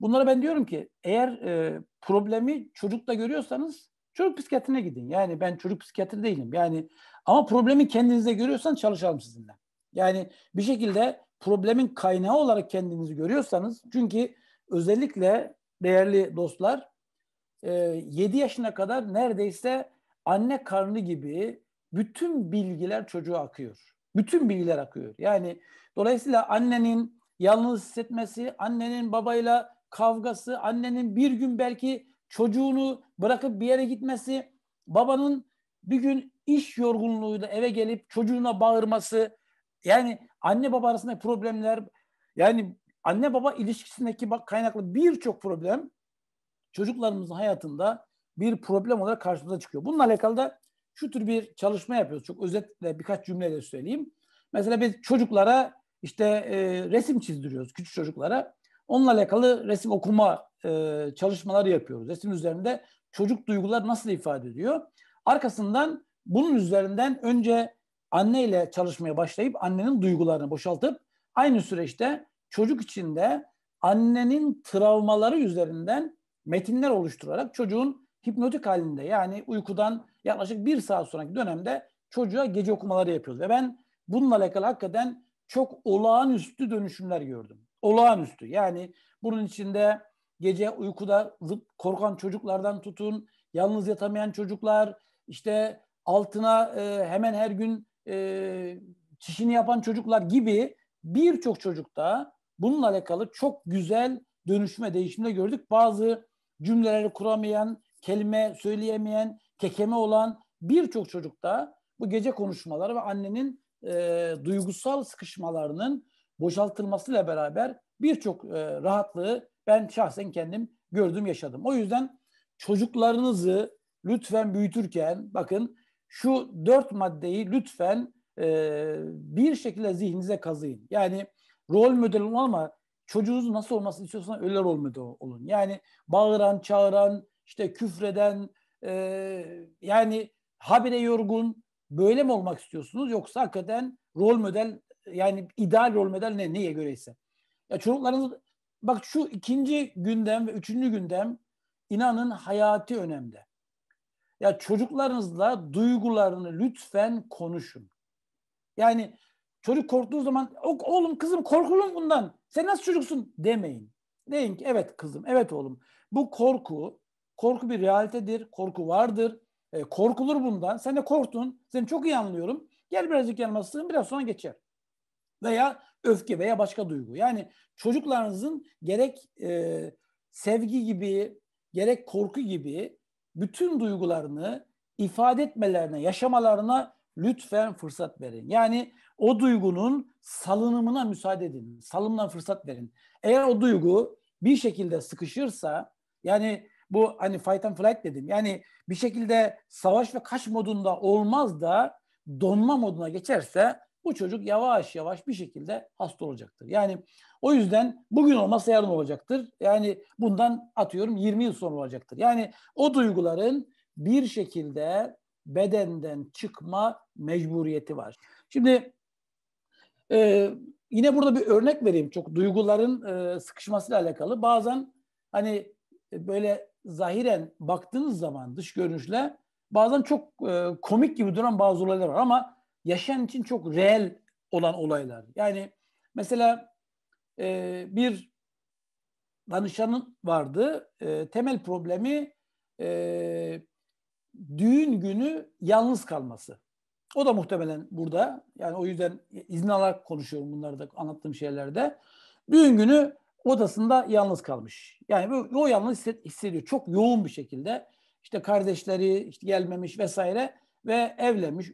Bunlara ben diyorum ki eğer e, problemi çocukta görüyorsanız çocuk psikiyatrine gidin. Yani ben çocuk psikiyatri değilim. Yani ama problemi kendinizde görüyorsan çalışalım sizinle. Yani bir şekilde problemin kaynağı olarak kendinizi görüyorsanız çünkü özellikle değerli dostlar 7 yaşına kadar neredeyse anne karnı gibi bütün bilgiler çocuğa akıyor. Bütün bilgiler akıyor. Yani dolayısıyla annenin yalnız hissetmesi, annenin babayla kavgası, annenin bir gün belki çocuğunu bırakıp bir yere gitmesi, babanın bir gün iş yorgunluğuyla eve gelip çocuğuna bağırması, yani anne baba arasındaki problemler, yani anne baba ilişkisindeki bak kaynaklı birçok problem çocuklarımızın hayatında bir problem olarak karşımıza çıkıyor. Bununla alakalı da şu tür bir çalışma yapıyoruz. Çok özetle birkaç cümleyle söyleyeyim. Mesela biz çocuklara işte e, resim çizdiriyoruz küçük çocuklara. Onunla alakalı resim okuma e, çalışmaları yapıyoruz. Resim üzerinde çocuk duygular nasıl ifade ediyor? Arkasından bunun üzerinden önce anneyle çalışmaya başlayıp annenin duygularını boşaltıp aynı süreçte çocuk içinde annenin travmaları üzerinden metinler oluşturarak çocuğun hipnotik halinde yani uykudan yaklaşık bir saat sonraki dönemde çocuğa gece okumaları yapıyoruz. Ve ben bununla alakalı hakikaten çok olağanüstü dönüşümler gördüm. Olağanüstü. Yani bunun içinde gece uykuda korkan çocuklardan tutun, yalnız yatamayan çocuklar, işte altına e, hemen her gün e, çişini yapan çocuklar gibi birçok çocukta bununla alakalı çok güzel dönüşme, değişimde gördük. Bazı cümleleri kuramayan, kelime söyleyemeyen, kekeme olan birçok çocukta bu gece konuşmaları ve annenin e, duygusal sıkışmalarının boşaltılmasıyla beraber birçok e, rahatlığı ben şahsen kendim gördüm, yaşadım. O yüzden çocuklarınızı lütfen büyütürken bakın şu dört maddeyi lütfen e, bir şekilde zihninize kazıyın. Yani rol model ama çocuğunuzun nasıl olmasını istiyorsanız öyle rol model olun. Yani bağıran, çağıran, işte küfreden, e, yani habire yorgun böyle mi olmak istiyorsunuz? Yoksa hakikaten rol model yani ideal rol model ne neye göreyse. Ya çocuklarınız bak şu ikinci gündem ve üçüncü gündem inanın hayati önemde. Ya çocuklarınızla duygularını lütfen konuşun. Yani çocuk korktuğu zaman oğlum kızım korkulun bundan. Sen nasıl çocuksun demeyin. Deyin ki evet kızım, evet oğlum. Bu korku, korku bir realitedir, korku vardır. E, korkulur bundan. Sen de korktun. Seni çok iyi anlıyorum. Gel birazcık yanıma sığın biraz sonra geçer. Veya öfke veya başka duygu. Yani çocuklarınızın gerek e, sevgi gibi, gerek korku gibi bütün duygularını ifade etmelerine, yaşamalarına lütfen fırsat verin. Yani o duygunun salınımına müsaade edin. Salımdan fırsat verin. Eğer o duygu bir şekilde sıkışırsa yani bu hani fight and flight dedim. Yani bir şekilde savaş ve kaç modunda olmaz da donma moduna geçerse bu çocuk yavaş yavaş bir şekilde hasta olacaktır. Yani o yüzden bugün olmazsa yarın olacaktır. Yani bundan atıyorum 20 yıl sonra olacaktır. Yani o duyguların bir şekilde bedenden çıkma mecburiyeti var. Şimdi e, yine burada bir örnek vereyim. Çok duyguların e, sıkışmasıyla alakalı. Bazen hani böyle zahiren baktığınız zaman dış görünüşle bazen çok e, komik gibi duran bazı olaylar var ama yaşayan için çok reel olan olaylar. Yani mesela e, bir danışanın vardı. E, temel problemi e, düğün günü yalnız kalması. O da muhtemelen burada. Yani o yüzden izin alarak konuşuyorum bunları da anlattığım şeylerde. Düğün günü odasında yalnız kalmış. Yani o yalnız hissediyor. Çok yoğun bir şekilde. İşte kardeşleri işte gelmemiş vesaire ve evlenmiş.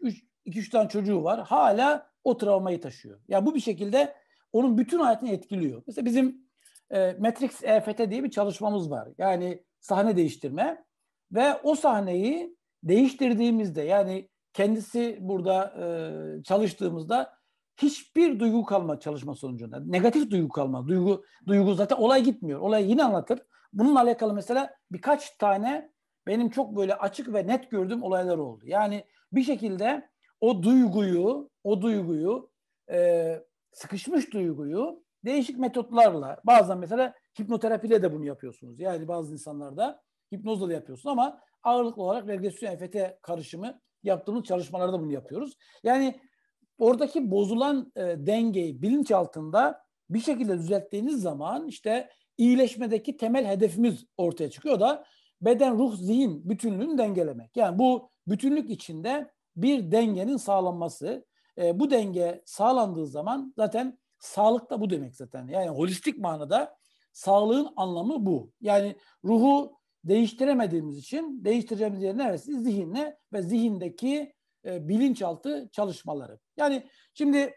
2-3 tane çocuğu var. Hala o travmayı taşıyor. Yani bu bir şekilde onun bütün hayatını etkiliyor. Mesela bizim e, Matrix EFT diye bir çalışmamız var. Yani sahne değiştirme ve o sahneyi değiştirdiğimizde yani kendisi burada e, çalıştığımızda hiçbir duygu kalma çalışma sonucunda. Negatif duygu kalma. Duygu duygu zaten olay gitmiyor. Olay yine anlatır. Bununla alakalı mesela birkaç tane benim çok böyle açık ve net gördüğüm olaylar oldu. Yani bir şekilde o duyguyu, o duyguyu, e, sıkışmış duyguyu değişik metotlarla, bazen mesela hipnoterapiyle de bunu yapıyorsunuz. Yani bazı insanlarda hipnozla da yapıyorsunuz ama ağırlıklı olarak regresyon EFT karışımı yaptığımız çalışmalarda bunu yapıyoruz. Yani oradaki bozulan e, dengeyi bilinç altında bir şekilde düzelttiğiniz zaman işte iyileşmedeki temel hedefimiz ortaya çıkıyor da beden, ruh, zihin bütünlüğünü dengelemek. Yani bu bütünlük içinde bir dengenin sağlanması. E, bu denge sağlandığı zaman zaten sağlık da bu demek zaten. Yani holistik manada sağlığın anlamı bu. Yani ruhu değiştiremediğimiz için değiştireceğimiz yer neresi? Zihinle ve zihindeki e, bilinçaltı çalışmaları. Yani şimdi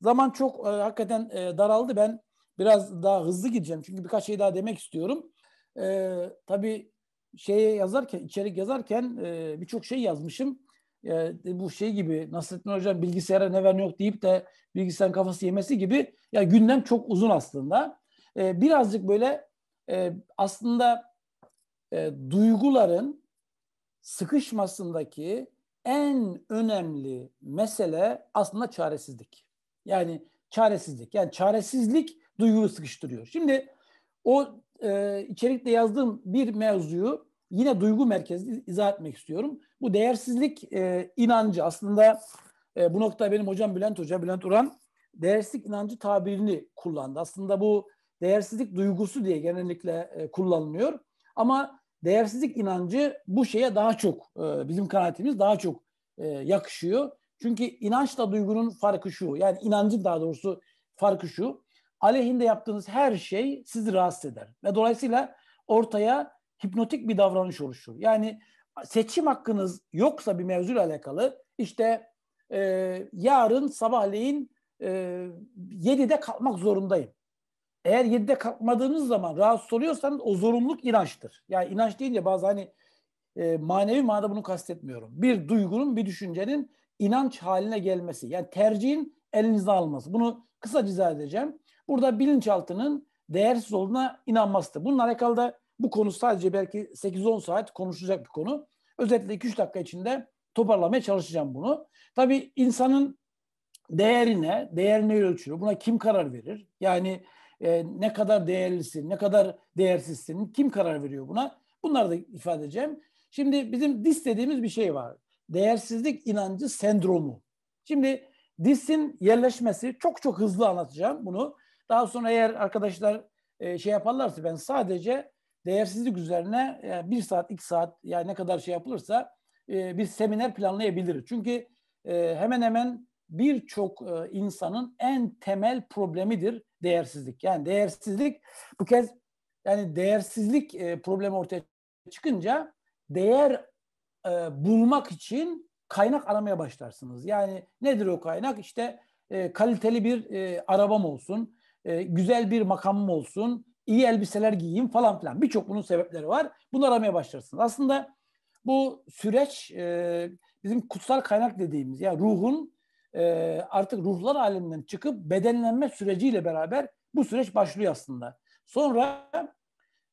zaman çok e, hakikaten e, daraldı. Ben biraz daha hızlı gideceğim. Çünkü birkaç şey daha demek istiyorum. E, tabii şeye yazarken, içerik yazarken e, birçok şey yazmışım. E, bu şey gibi Nasrettin Hocam bilgisayara ne var ne yok deyip de bilgisayarın kafası yemesi gibi ya gündem çok uzun aslında. E, birazcık böyle e, aslında e, duyguların sıkışmasındaki en önemli mesele aslında çaresizlik. Yani çaresizlik. Yani çaresizlik duyguyu sıkıştırıyor. Şimdi o e, içerikte yazdığım bir mevzuyu yine duygu merkezli izah etmek istiyorum. Bu değersizlik e, inancı aslında e, bu nokta benim hocam Bülent Hoca, Bülent Uran değersizlik inancı tabirini kullandı. Aslında bu değersizlik duygusu diye genellikle e, kullanılıyor. Ama değersizlik inancı bu şeye daha çok e, bizim kanaatimiz daha çok e, yakışıyor. Çünkü inançla duygunun farkı şu. Yani inancın daha doğrusu farkı şu. Aleyhinde yaptığınız her şey sizi rahatsız eder. Ve dolayısıyla ortaya hipnotik bir davranış oluşur. Yani seçim hakkınız yoksa bir mevzuyla alakalı işte e, yarın sabahleyin e, 7'de kalkmak zorundayım. Eğer 7'de kalkmadığınız zaman rahatsız oluyorsanız o zorunluluk inançtır. Yani inanç deyince bazı hani e, manevi manada bunu kastetmiyorum. Bir duygunun, bir düşüncenin inanç haline gelmesi. Yani tercihin elinize alması. Bunu kısa izah edeceğim. Burada bilinçaltının değersiz olduğuna inanmasıdır. Bununla alakalı da bu konu sadece belki 8-10 saat konuşulacak bir konu. Özellikle 2-3 dakika içinde toparlamaya çalışacağım bunu. Tabii insanın değerine, değerine ölçülür. Buna kim karar verir? Yani e, ne kadar değerlisin, ne kadar değersizsin, kim karar veriyor buna? Bunları da ifade edeceğim. Şimdi bizim DIS dediğimiz bir şey var. Değersizlik inancı sendromu. Şimdi DIS'in yerleşmesi çok çok hızlı anlatacağım bunu. Daha sonra eğer arkadaşlar e, şey yaparlarsa ben sadece değersizlik üzerine e, bir saat, iki saat yani ne kadar şey yapılırsa e, bir seminer planlayabiliriz. Çünkü e, hemen hemen birçok e, insanın en temel problemidir değersizlik. Yani değersizlik bu kez yani değersizlik e, problemi ortaya çıkınca değer e, bulmak için kaynak aramaya başlarsınız. Yani nedir o kaynak? İşte e, kaliteli bir e, arabam olsun, e, güzel bir makamım olsun, iyi elbiseler giyeyim falan filan. Birçok bunun sebepleri var. Bunu aramaya başlarsınız. Aslında bu süreç e, bizim kutsal kaynak dediğimiz yani ruhun e, artık ruhlar aleminden çıkıp bedenlenme süreciyle beraber bu süreç başlıyor aslında. Sonra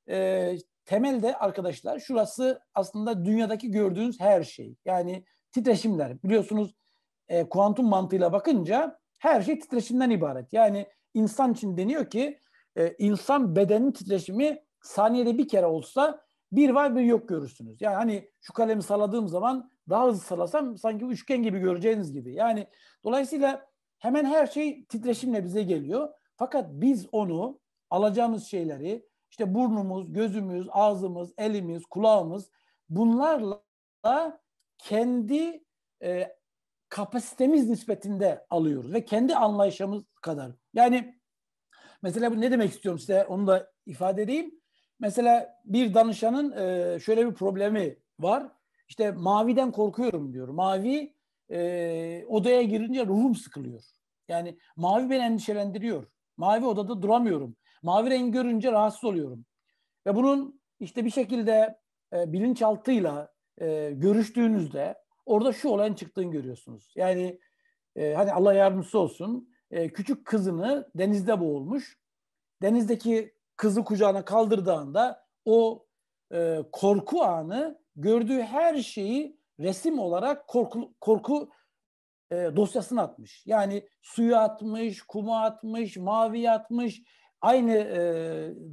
e, temelde arkadaşlar şurası aslında dünyadaki gördüğünüz her şey. Yani titreşimler. Biliyorsunuz e, kuantum mantığıyla bakınca her şey titreşimden ibaret. Yani insan için deniyor ki e, insan bedenin titreşimi saniyede bir kere olsa bir var bir yok görürsünüz. Yani hani şu kalemi saladığım zaman daha hızlı salasam sanki üçgen gibi göreceğiniz gibi. Yani dolayısıyla hemen her şey titreşimle bize geliyor. Fakat biz onu alacağımız şeyleri işte burnumuz, gözümüz, ağzımız, elimiz, kulağımız bunlarla kendi e, kapasitemiz nispetinde alıyoruz ve kendi anlayışımız kadar. Yani mesela bu ne demek istiyorum size onu da ifade edeyim. Mesela bir danışanın e, şöyle bir problemi var. İşte maviden korkuyorum diyor. Mavi e, odaya girince ruhum sıkılıyor. Yani mavi beni endişelendiriyor. Mavi odada duramıyorum. Mavi rengi görünce rahatsız oluyorum. Ve bunun işte bir şekilde e, bilinçaltıyla e, görüştüğünüzde orada şu olayın çıktığını görüyorsunuz. Yani e, hani Allah yardımcısı olsun e, küçük kızını denizde boğulmuş. Denizdeki kızı kucağına kaldırdığında o e, korku anı gördüğü her şeyi resim olarak korku, korku e, dosyasına atmış. Yani suya atmış, kuma atmış, mavi atmış. Aynı e,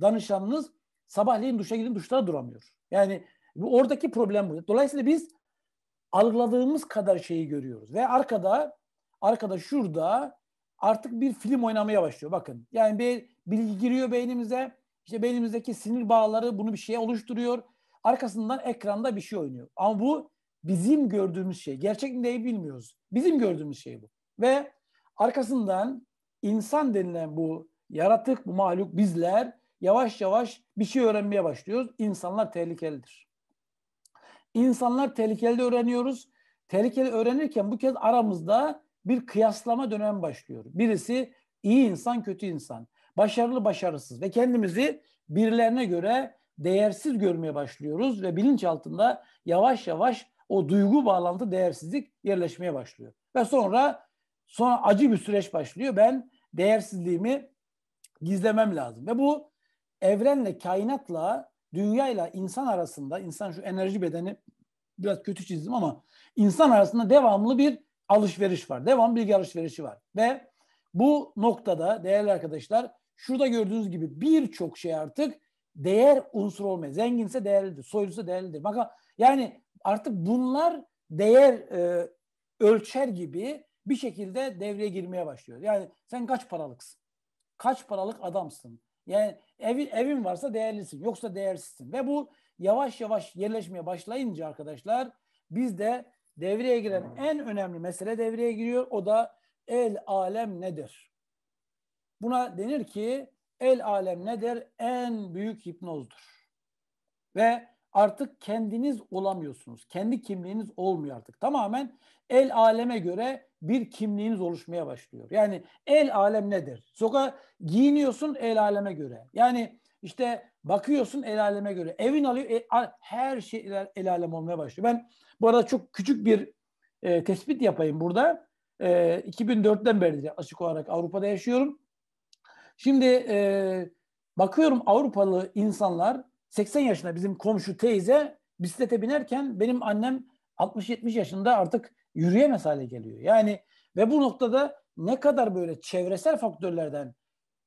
danışanınız sabahleyin duşa gidip duşta duramıyor. Yani bu oradaki problem bu. Dolayısıyla biz algıladığımız kadar şeyi görüyoruz. Ve arkada arkada şurada artık bir film oynamaya başlıyor. Bakın yani bir bilgi giriyor beynimize. İşte beynimizdeki sinir bağları bunu bir şeye oluşturuyor. Arkasından ekranda bir şey oynuyor. Ama bu bizim gördüğümüz şey. Gerçek neyi bilmiyoruz. Bizim gördüğümüz şey bu. Ve arkasından insan denilen bu yaratık, bu mahluk bizler yavaş yavaş bir şey öğrenmeye başlıyoruz. İnsanlar tehlikelidir. İnsanlar tehlikeli öğreniyoruz. Tehlikeli öğrenirken bu kez aramızda bir kıyaslama dönemi başlıyor. Birisi iyi insan, kötü insan. Başarılı, başarısız ve kendimizi birilerine göre değersiz görmeye başlıyoruz ve bilinç altında yavaş yavaş o duygu bağlantı değersizlik yerleşmeye başlıyor. Ve sonra sonra acı bir süreç başlıyor. Ben değersizliğimi gizlemem lazım. Ve bu evrenle, kainatla, dünyayla insan arasında, insan şu enerji bedeni biraz kötü çizdim ama insan arasında devamlı bir alışveriş var. Devam bilgi alışverişi var. Ve bu noktada değerli arkadaşlar şurada gördüğünüz gibi birçok şey artık değer unsur olmuyor. Zenginse değerlidir, soyluysa değerlidir. Bakın yani artık bunlar değer e, ölçer gibi bir şekilde devreye girmeye başlıyor. Yani sen kaç paralıksın? Kaç paralık adamsın? Yani evin, evin varsa değerlisin, yoksa değersizsin. Ve bu yavaş yavaş yerleşmeye başlayınca arkadaşlar bizde devreye giren en önemli mesele devreye giriyor. O da el alem nedir? Buna denir ki el alem nedir? En büyük hipnozdur. Ve artık kendiniz olamıyorsunuz. Kendi kimliğiniz olmuyor artık. Tamamen el aleme göre bir kimliğiniz oluşmaya başlıyor. Yani el alem nedir? Sokağa giyiniyorsun el aleme göre. Yani işte bakıyorsun el aleme göre. Evin alıyor el, her şey el, el alem olmaya başlıyor. Ben bu arada çok küçük bir e, tespit yapayım burada. E, 2004'ten beri açık olarak Avrupa'da yaşıyorum. Şimdi e, bakıyorum Avrupalı insanlar 80 yaşında bizim komşu teyze bisiklete binerken benim annem 60-70 yaşında artık yürüyemez hale geliyor. Yani ve bu noktada ne kadar böyle çevresel faktörlerden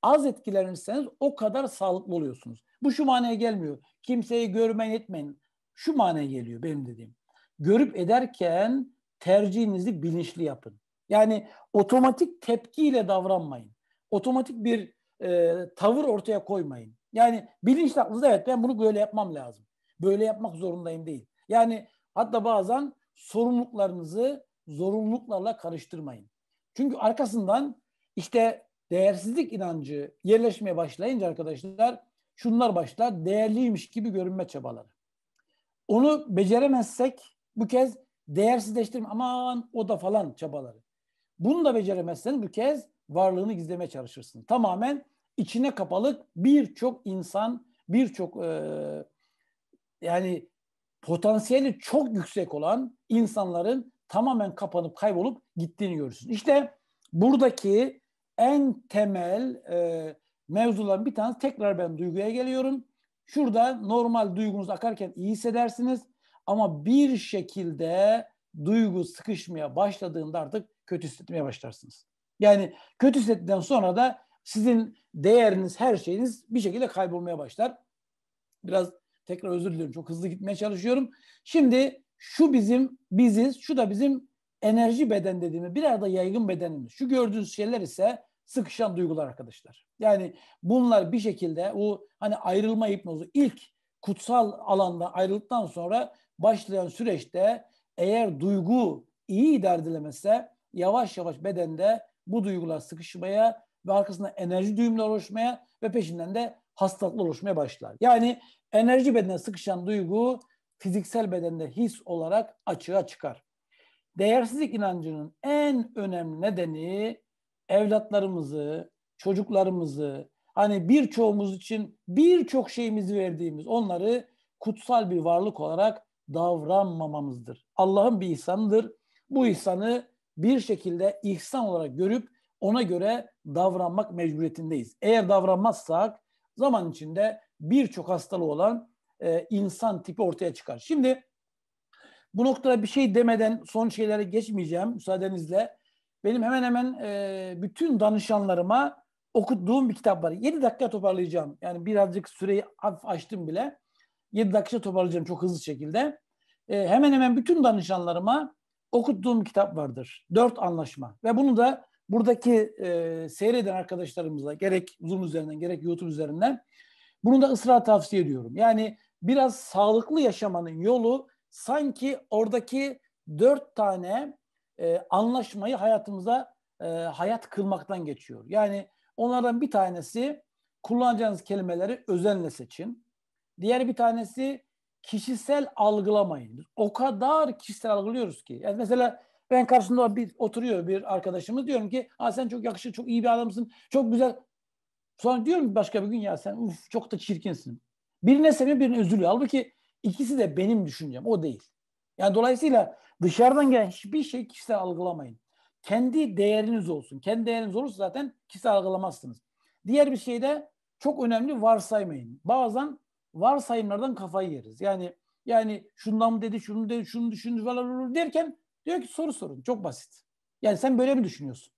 az etkilenirseniz o kadar sağlıklı oluyorsunuz. Bu şu manaya gelmiyor. Kimseyi görmeyin etmeyin. Şu manaya geliyor benim dediğim. Görüp ederken tercihinizi bilinçli yapın. Yani otomatik tepkiyle davranmayın. Otomatik bir e, tavır ortaya koymayın. Yani bilinçli evet ben bunu böyle yapmam lazım. Böyle yapmak zorundayım değil. Yani hatta bazen sorumluluklarınızı zorunluluklarla karıştırmayın. Çünkü arkasından işte değersizlik inancı yerleşmeye başlayınca arkadaşlar şunlar başlar. Değerliymiş gibi görünme çabaları. Onu beceremezsek bu kez değersizleştirme aman o da falan çabaları. Bunu da beceremezsen bu kez varlığını gizlemeye çalışırsın. Tamamen içine kapalı birçok insan, birçok e, yani potansiyeli çok yüksek olan insanların tamamen kapanıp kaybolup gittiğini görürsün. İşte buradaki en temel e, mevzuların bir tanesi tekrar ben duyguya geliyorum. Şurada normal duygunuz akarken iyi hissedersiniz ama bir şekilde duygu sıkışmaya başladığında artık kötü hissetmeye başlarsınız. Yani kötü hissettikten sonra da sizin değeriniz, her şeyiniz bir şekilde kaybolmaya başlar. Biraz tekrar özür diliyorum. Çok hızlı gitmeye çalışıyorum. Şimdi şu bizim biziz, şu da bizim enerji beden dediğimiz bir arada yaygın bedenimiz. Şu gördüğünüz şeyler ise sıkışan duygular arkadaşlar. Yani bunlar bir şekilde o hani ayrılma hipnozu ilk kutsal alanda ayrıldıktan sonra başlayan süreçte eğer duygu iyi idare edilemezse yavaş yavaş bedende bu duygular sıkışmaya ve arkasında enerji düğümleri oluşmaya ve peşinden de hastalıklar oluşmaya başlar. Yani enerji bedene sıkışan duygu fiziksel bedende his olarak açığa çıkar. Değersizlik inancının en önemli nedeni evlatlarımızı, çocuklarımızı, hani birçoğumuz için birçok şeyimizi verdiğimiz onları kutsal bir varlık olarak davranmamamızdır. Allah'ın bir ihsanıdır. Bu ihsanı bir şekilde ihsan olarak görüp ona göre davranmak mecburiyetindeyiz. Eğer davranmazsak zaman içinde birçok hastalığı olan e, insan tipi ortaya çıkar. Şimdi bu noktada bir şey demeden son şeylere geçmeyeceğim müsaadenizle. Benim hemen hemen e, bütün danışanlarıma okuttuğum bir kitap var. 7 dakika toparlayacağım. Yani birazcık süreyi hafif açtım bile. 7 dakika toparlayacağım çok hızlı şekilde. E, hemen hemen bütün danışanlarıma okuttuğum kitap vardır. Dört anlaşma. Ve bunu da buradaki e, seyreden arkadaşlarımızla gerek Zoom üzerinden gerek YouTube üzerinden bunu da ısrar tavsiye ediyorum. Yani biraz sağlıklı yaşamanın yolu sanki oradaki dört tane e, anlaşmayı hayatımıza e, hayat kılmaktan geçiyor. Yani onlardan bir tanesi kullanacağınız kelimeleri özenle seçin. Diğer bir tanesi kişisel algılamayın. O kadar kişisel algılıyoruz ki. Yani mesela ben karşımda bir oturuyor bir arkadaşımız diyorum ki ha sen çok yakışıklı, çok iyi bir adamsın, çok güzel. Sonra diyorum başka bir gün ya sen uf çok da çirkinsin. Birine seviyor, birine üzülüyor. Halbuki ikisi de benim düşüncem, o değil. Yani dolayısıyla dışarıdan gelen hiçbir şey kişisel algılamayın. Kendi değeriniz olsun. Kendi değeriniz olursa zaten kişisel algılamazsınız. Diğer bir şey de çok önemli varsaymayın. Bazen varsayımlardan kafayı yeriz. Yani yani şundan mı dedi, şunu dedi, şunu düşündü falan derken diyor ki soru sorun. Çok basit. Yani sen böyle mi düşünüyorsun?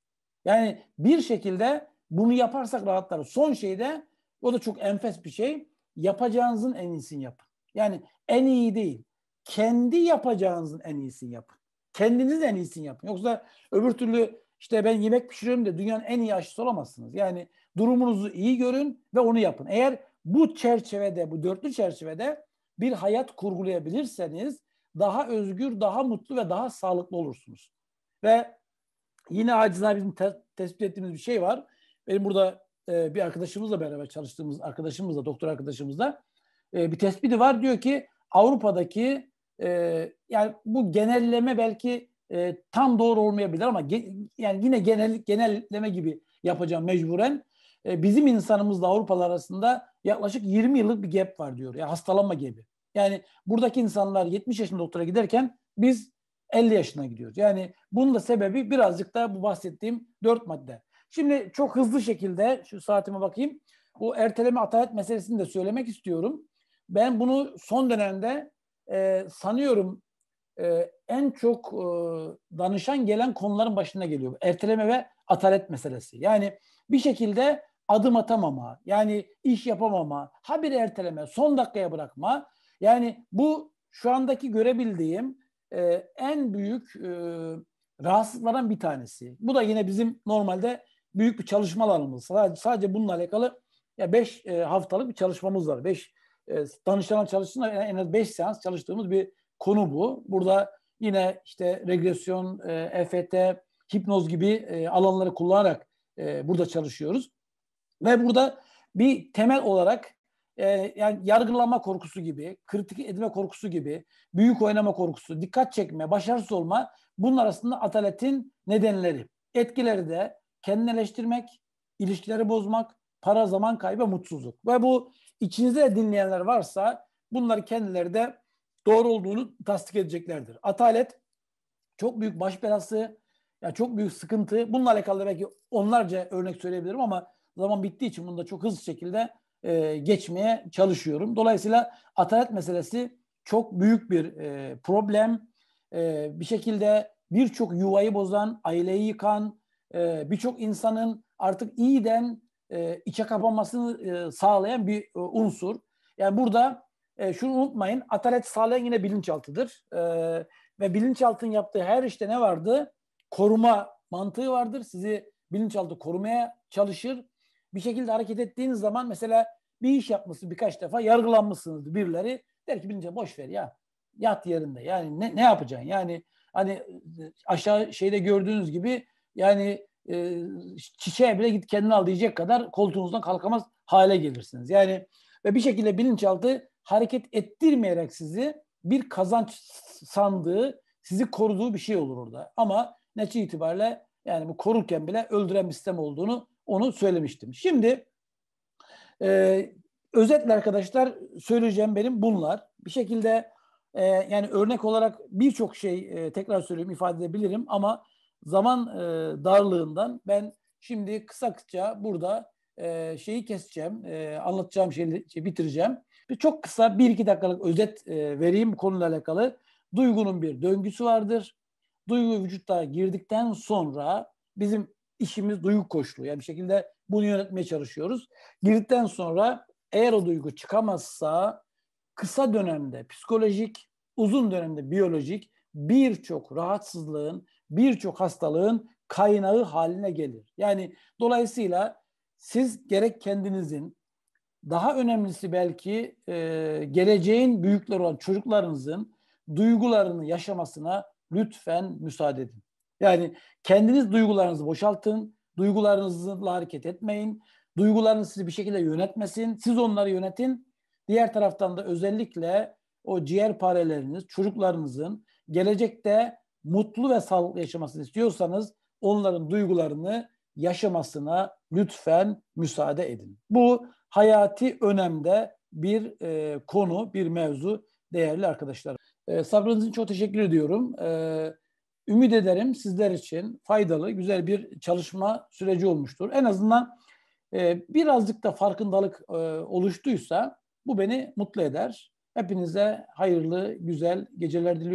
Yani bir şekilde bunu yaparsak rahatlarız. Son şey de o da çok enfes bir şey. Yapacağınızın en iyisini yapın. Yani en iyi değil. Kendi yapacağınızın en iyisini yapın. Kendiniz en iyisini yapın. Yoksa öbür türlü işte ben yemek pişiriyorum de dünyanın en iyi aşçısı olamazsınız. Yani durumunuzu iyi görün ve onu yapın. Eğer bu çerçevede, bu dörtlü çerçevede bir hayat kurgulayabilirseniz daha özgür, daha mutlu ve daha sağlıklı olursunuz. Ve yine acizane bizim te- tespit ettiğimiz bir şey var. Benim burada e, bir arkadaşımızla beraber çalıştığımız arkadaşımızla, doktor arkadaşımızla e, bir tespiti var. Diyor ki Avrupa'daki e, yani bu genelleme belki e, tam doğru olmayabilir ama ge, yani yine genel genelleme gibi yapacağım mecburen. E, bizim insanımızla Avrupalı arasında yaklaşık 20 yıllık bir gap var diyor. Ya hastalanma gibi. Yani buradaki insanlar 70 yaşında doktora giderken biz 50 yaşına gidiyoruz. Yani bunun da sebebi birazcık da bu bahsettiğim dört madde. Şimdi çok hızlı şekilde şu saatime bakayım. Bu erteleme atalet meselesini de söylemek istiyorum. Ben bunu son dönemde e, sanıyorum e, en çok e, danışan gelen konuların başına geliyor. Erteleme ve atalet meselesi. Yani bir şekilde adım atamama, yani iş yapamama, haberi erteleme, son dakikaya bırakma. Yani bu şu andaki görebildiğim e, en büyük e, rahatsızlıklardan bir tanesi. Bu da yine bizim normalde büyük bir çalışma alanımız. Sadece, sadece bununla alakalı ya beş e, haftalık bir çalışmamız var. Beş e, danışanlar çalıştığında en az beş seans çalıştığımız bir konu bu. Burada yine işte regresyon, e, EFT, hipnoz gibi e, alanları kullanarak e, burada çalışıyoruz. Ve burada bir temel olarak e, yani yargılama korkusu gibi, kritik edilme korkusu gibi, büyük oynama korkusu, dikkat çekme, başarısız olma bunun arasında ataletin nedenleri. Etkileri de kendini eleştirmek, ilişkileri bozmak, para, zaman kaybı, mutsuzluk. Ve bu içinizde de dinleyenler varsa bunları kendileri de doğru olduğunu tasdik edeceklerdir. Atalet çok büyük baş belası, yani çok büyük sıkıntı. Bununla alakalı belki onlarca örnek söyleyebilirim ama zaman bittiği için bunu da çok hızlı şekilde e, geçmeye çalışıyorum. Dolayısıyla atalet meselesi çok büyük bir e, problem. E, bir şekilde birçok yuvayı bozan, aileyi yıkan, e, birçok insanın artık iyiden e, içe kapanmasını e, sağlayan bir e, unsur. Yani burada e, şunu unutmayın, atalet sağlayan yine bilinçaltıdır. E, ve bilinçaltının yaptığı her işte ne vardı? Koruma mantığı vardır. Sizi bilinçaltı korumaya çalışır bir şekilde hareket ettiğiniz zaman mesela bir iş yapmışsınız birkaç defa yargılanmışsınız birileri. Der ki bilince boş ver ya. yat yerinde. Yani ne, ne yapacaksın? Yani hani aşağı şeyde gördüğünüz gibi yani e, çiçeğe bile git kendini al diyecek kadar koltuğunuzdan kalkamaz hale gelirsiniz. Yani ve bir şekilde bilinçaltı hareket ettirmeyerek sizi bir kazanç sandığı, sizi koruduğu bir şey olur orada. Ama netice itibariyle yani bu korurken bile öldüren bir sistem olduğunu onu söylemiştim. Şimdi e, özetle arkadaşlar söyleyeceğim benim bunlar. Bir şekilde e, yani örnek olarak birçok şey e, tekrar söyleyeyim ifade edebilirim ama zaman e, darlığından ben şimdi kısa kısa burada e, şeyi keseceğim, e, anlatacağım şeyi şey, bitireceğim. Bir çok kısa bir iki dakikalık özet e, vereyim konuyla alakalı. Duygunun bir döngüsü vardır. Duygu vücutta girdikten sonra bizim işimiz duygu koşulu. Yani bir şekilde bunu yönetmeye çalışıyoruz. Girdikten sonra eğer o duygu çıkamazsa kısa dönemde psikolojik, uzun dönemde biyolojik birçok rahatsızlığın, birçok hastalığın kaynağı haline gelir. Yani dolayısıyla siz gerek kendinizin, daha önemlisi belki e, geleceğin büyükleri olan çocuklarınızın duygularını yaşamasına lütfen müsaade edin. Yani kendiniz duygularınızı boşaltın, duygularınızla hareket etmeyin, duygularınız sizi bir şekilde yönetmesin, siz onları yönetin. Diğer taraftan da özellikle o ciğer pareleriniz, çocuklarınızın gelecekte mutlu ve sağlıklı yaşamasını istiyorsanız onların duygularını yaşamasına lütfen müsaade edin. Bu hayati önemde bir e, konu, bir mevzu değerli arkadaşlar. E, sabrınız için çok teşekkür ediyorum. E, ümit ederim sizler için faydalı, güzel bir çalışma süreci olmuştur. En azından e, birazcık da farkındalık e, oluştuysa bu beni mutlu eder. Hepinize hayırlı, güzel geceler diliyorum.